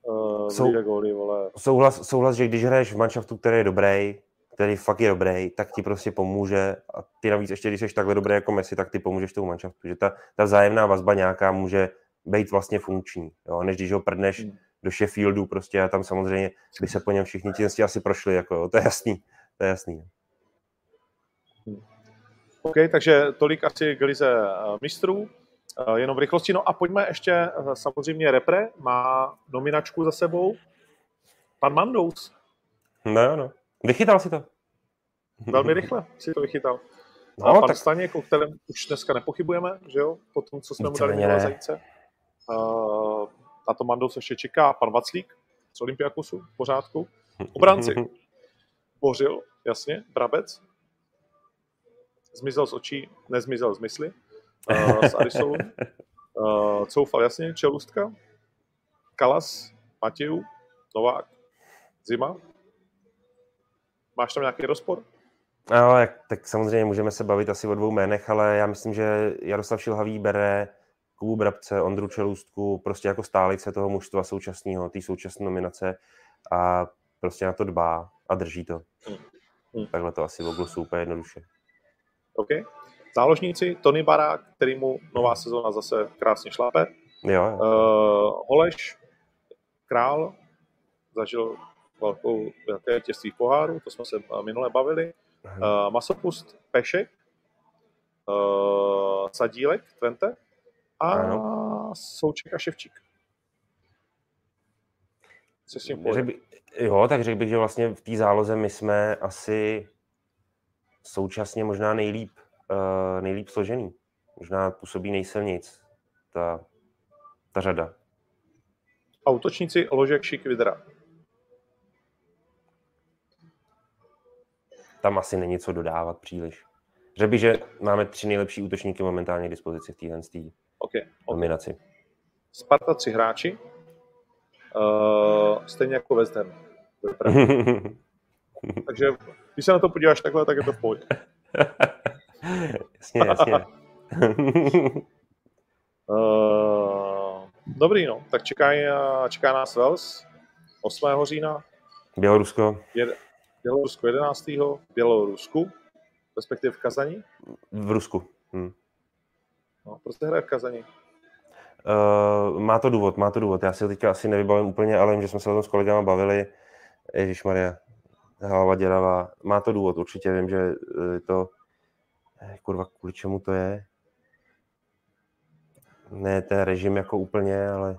uh, Sou, góly, vole. Souhlas, souhlas, že když hraješ v manšaftu, který je dobrý, který fakt je dobrý, tak ti prostě pomůže a ty navíc ještě, když jsi takhle dobrý jako Messi, tak ty pomůžeš tomu manšaftu, že ta, ta vzájemná vazba nějaká může být vlastně funkční, jo? než když ho prdneš hmm. do Sheffieldu prostě a tam samozřejmě, by se po něm všichni ti asi prošli, jako jo, to je jasný, to je jasný. Hmm. OK, takže tolik asi k lize eh, mistrů. Eh, jenom v rychlosti. No a pojďme ještě, eh, samozřejmě Repre má nominačku za sebou. Pan Mandous. No, no. Vychytal si to. Velmi rychle si to vychytal. No, a pan tak... Staněk, o kterém už dneska nepochybujeme, že jo, po tom, co jsme mu dali minulé zajíce. Uh, na to Mandous ještě čeká pan Vaclík z Olympiakusu, v pořádku. Obránci. Bořil, jasně, Brabec. Zmizel z očí, nezmizel z mysli uh, z Arisolu. Uh, Coufal jasně, Čelustka, Kalas, Matěju, Novák, Zima. Máš tam nějaký rozpor? No, tak samozřejmě můžeme se bavit asi o dvou jménech, ale já myslím, že Jaroslav Šilhavý bere Kubu Brabce, Ondru Čelůstku, prostě jako stálice toho mužstva současného, té současné nominace a prostě na to dbá a drží to. Hmm. Hmm. Takhle to asi v úplně jednoduše. OK. Záložníci Tony Barák, který mu nová sezóna zase krásně šlape. Jo, jo. Uh, Holeš, Král, zažil velkou, velké těžství poháru, to jsme se minule bavili. Uh, Masopust, Pešek, uh, Sadílek, Twente a ano. Souček a Ševčík. Co s tím Jo, tak řekl bych, že vlastně v té záloze my jsme asi současně možná nejlíp uh, nejlíp složený. Možná působí nejsilnějc ta, ta řada. A útočníci Ložek, Šik, Vidra. Tam asi není co dodávat příliš. Řekl bych, že máme tři nejlepší útočníky momentálně k dispozici v téhle okay, nominaci. Sparta tři hráči, uh, stejně jako West Ham. Takže když se na to podíváš takhle, tak je to v pohodě. jasně, jasně. uh, dobrý, no. Tak čeká, čeká nás Wales 8. října. Bělorusko. Je, Bělorusko 11. v Bělorusku, respektive v Kazani. V Rusku. Hm. No, prostě hraje v Kazani. Uh, má to důvod, má to důvod. Já si ho teďka asi nevybavím úplně, ale vím, že jsme se o tom s kolegama bavili. Ježíš Maria, hlava děravá. Má to důvod, určitě vím, že to Eh, kurva, kvůli čemu to je? Ne ten režim jako úplně, ale...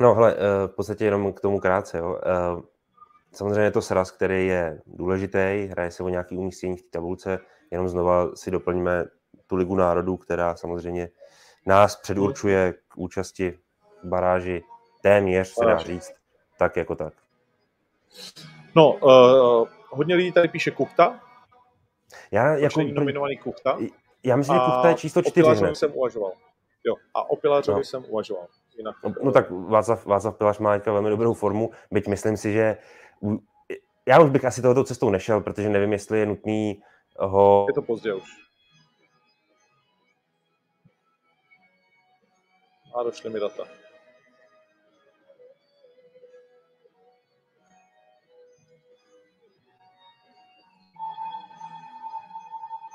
No hele, eh, v podstatě jenom k tomu krátce, jo. Eh, samozřejmě je to sraz, který je důležitý, hraje se o nějaký umístění v té tabulce, jenom znova si doplníme tu Ligu národů, která samozřejmě nás předurčuje k účasti v baráži téměř, se dá říct, tak jako tak. No, uh, hodně lidí tady píše Kuchta, já jako... nominovaný Kuchta. Já myslím, že Kuchta je číslo čtyři. O jsem uvažoval. Jo, a o Pilařovi no. jsem uvažoval. Jinak. No, no tak Václav, Václav Pilař má teďka velmi dobrou formu, byť myslím si, že já už bych asi tohoto cestou nešel, protože nevím, jestli je nutný ho... Je to pozdě už. A došly mi data.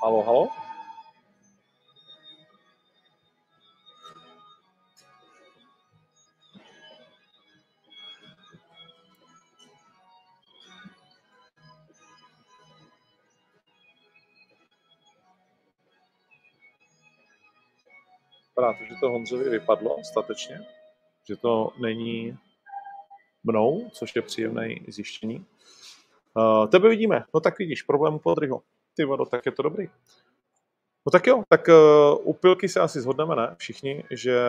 Halo, halo? Vypadá to, že to Honzovi vypadlo statečně, že to není mnou, což je příjemné zjištění. Uh, tebe vidíme, no tak vidíš, problém Podryho. Ty vado, tak je to dobrý. No tak jo, tak uh, u pilky se asi zhodneme, ne? Všichni, že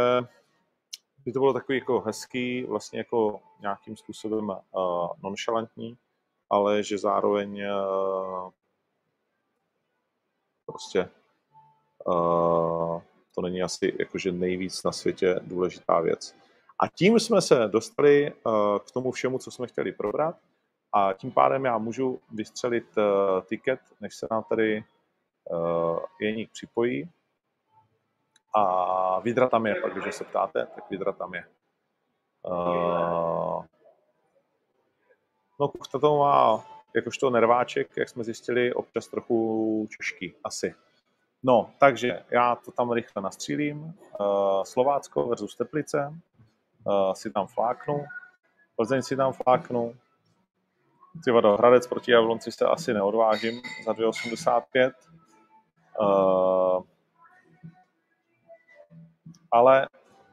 by to bylo takový jako hezký, vlastně jako nějakým způsobem uh, nonchalantní. ale že zároveň prostě to není asi jakože nejvíc na světě důležitá věc. A tím jsme se dostali k tomu všemu, co jsme chtěli probrat. A tím pádem já můžu vystřelit tiket, než se nám tady Jeník připojí. A Vidra tam je, pak když se ptáte, tak Vidra tam je. Uh, no, Kuchta to má jakožto nerváček, jak jsme zjistili, občas trochu těžký, asi. No, takže já to tam rychle nastřílím. Slovácko versus Teplice. Si tam fláknu. Plzeň si tam fláknu. Ty vado, Hradec proti Jablonci se asi neodvážím za 2,85. Uh, ale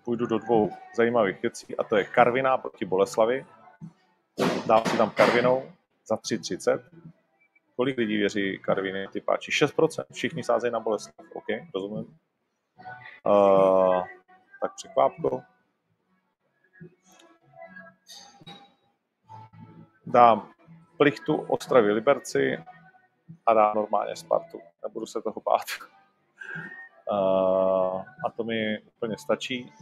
půjdu do dvou zajímavých věcí a to je Karviná proti Boleslavi. Dám si tam Karvinou za 3,30. Kolik lidí věří Karvině ty páči? 6%. Všichni sázejí na Boleslav. OK, rozumím. Uh, tak překvápko. Dám Plichtu, Ostravy, Liberci a dám normálně Spartu. Nebudu se toho bát. A to mi úplně stačí,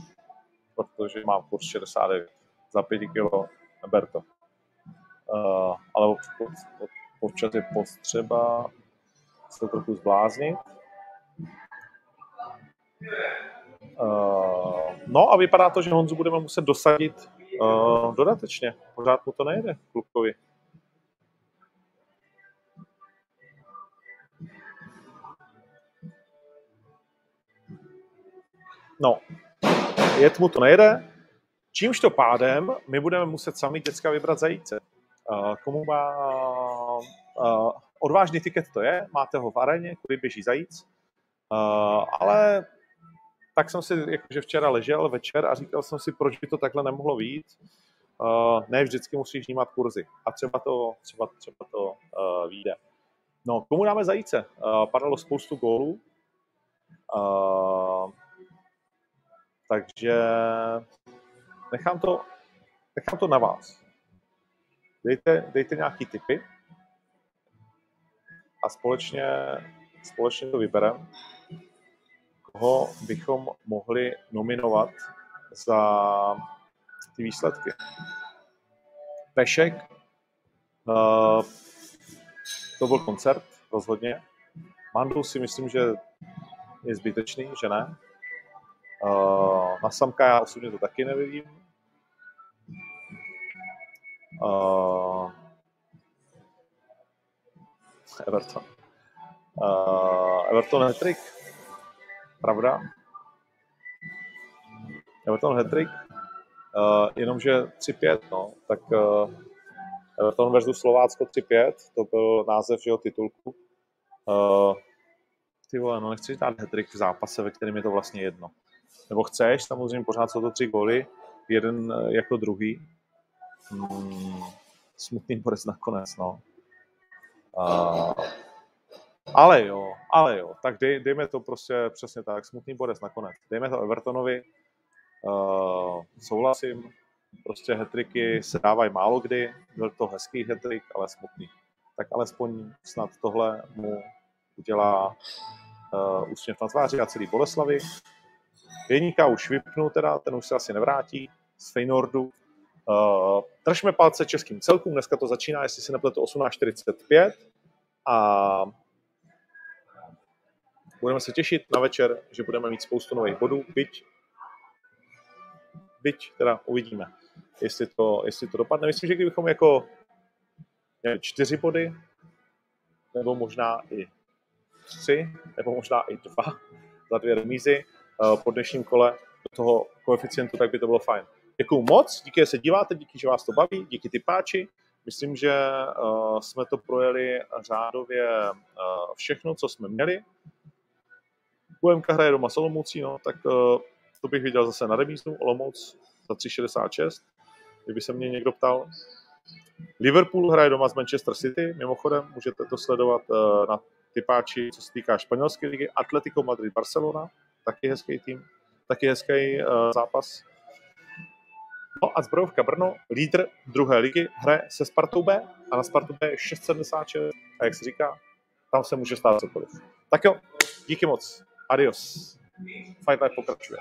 protože mám kurz 69 za 5 kg, neber to. Ale občas je potřeba se trochu zbláznit. Uh, no a vypadá to, že Honzu budeme muset dosadit uh, dodatečně. Pořád mu to nejde, klukovi. No, jet mu to nejde, čímž to pádem my budeme muset sami děcka vybrat zajíce. Uh, komu má uh, odvážný tiket to je, máte ho v aréně, kudy běží zajíc, uh, ale tak jsem si jakože včera ležel večer a říkal jsem si, proč by to takhle nemohlo být. Uh, ne vždycky musíš vnímat kurzy a třeba to, třeba, třeba to uh, vyjde. No, komu dáme zajíce? Uh, padalo spoustu gólů. Uh, takže nechám to, nechám to na vás. Dejte, dejte nějaký tipy a společně, společně to vybereme, koho bychom mohli nominovat za ty výsledky. Pešek, uh, to byl koncert, rozhodně. Mandu si myslím, že je zbytečný, že ne. Uh, na Samka já osobně to taky nevidím. Uh, Everton. Uh, Everton Hattrick. Pravda? Everton Hattrick. Uh, jenomže 3-5, no. Tak Everton versus Slovácko 3-5, to byl název jeho titulku. Uh, ty vole, no nechci dát hattrick v zápase, ve kterém je to vlastně jedno nebo chceš, samozřejmě pořád jsou to tři goly, jeden eh, jako druhý. Hmm, smutný borec nakonec, no. Uh, ale jo, ale jo, tak dej, dejme to prostě přesně tak, smutný borec nakonec. Dejme to Evertonovi, uh, souhlasím, prostě hetriky se dávají málo kdy, byl to hezký hetrik, ale smutný. Tak alespoň snad tohle mu udělá uh, úsměv na tváři a celý Boleslavy. Jeníka už vypnu teda, ten už se asi nevrátí z Feynordu. Uh, držme palce českým celkům, dneska to začíná, jestli si nepletu 18.45 a budeme se těšit na večer, že budeme mít spoustu nových bodů, byť, byť teda uvidíme, jestli to, jestli to dopadne. Myslím, že kdybychom jako měli čtyři body, nebo možná i tři, nebo možná i dva za dvě remízy, po dnešním kole do toho koeficientu, tak by to bylo fajn. Děkuju moc, díky, že se díváte, díky, že vás to baví, díky ty páči. Myslím, že uh, jsme to projeli řádově uh, všechno, co jsme měli. UMK hraje doma s Olomoucí, no, tak uh, to bych viděl zase na remízu, Olomouc za 3,66, kdyby se mě někdo ptal. Liverpool hraje doma s Manchester City, mimochodem, můžete to sledovat uh, na typáči, co se týká španělské ligy, Atletico Madrid, Barcelona, taky hezký tým, taky hezký uh, zápas. No a Zbrojovka Brno, lídr druhé ligy, hraje se Spartou B a na Spartu B je 676 a jak se říká, tam se může stát cokoliv. Tak jo, díky moc. Adios. Fight Life pokračuje.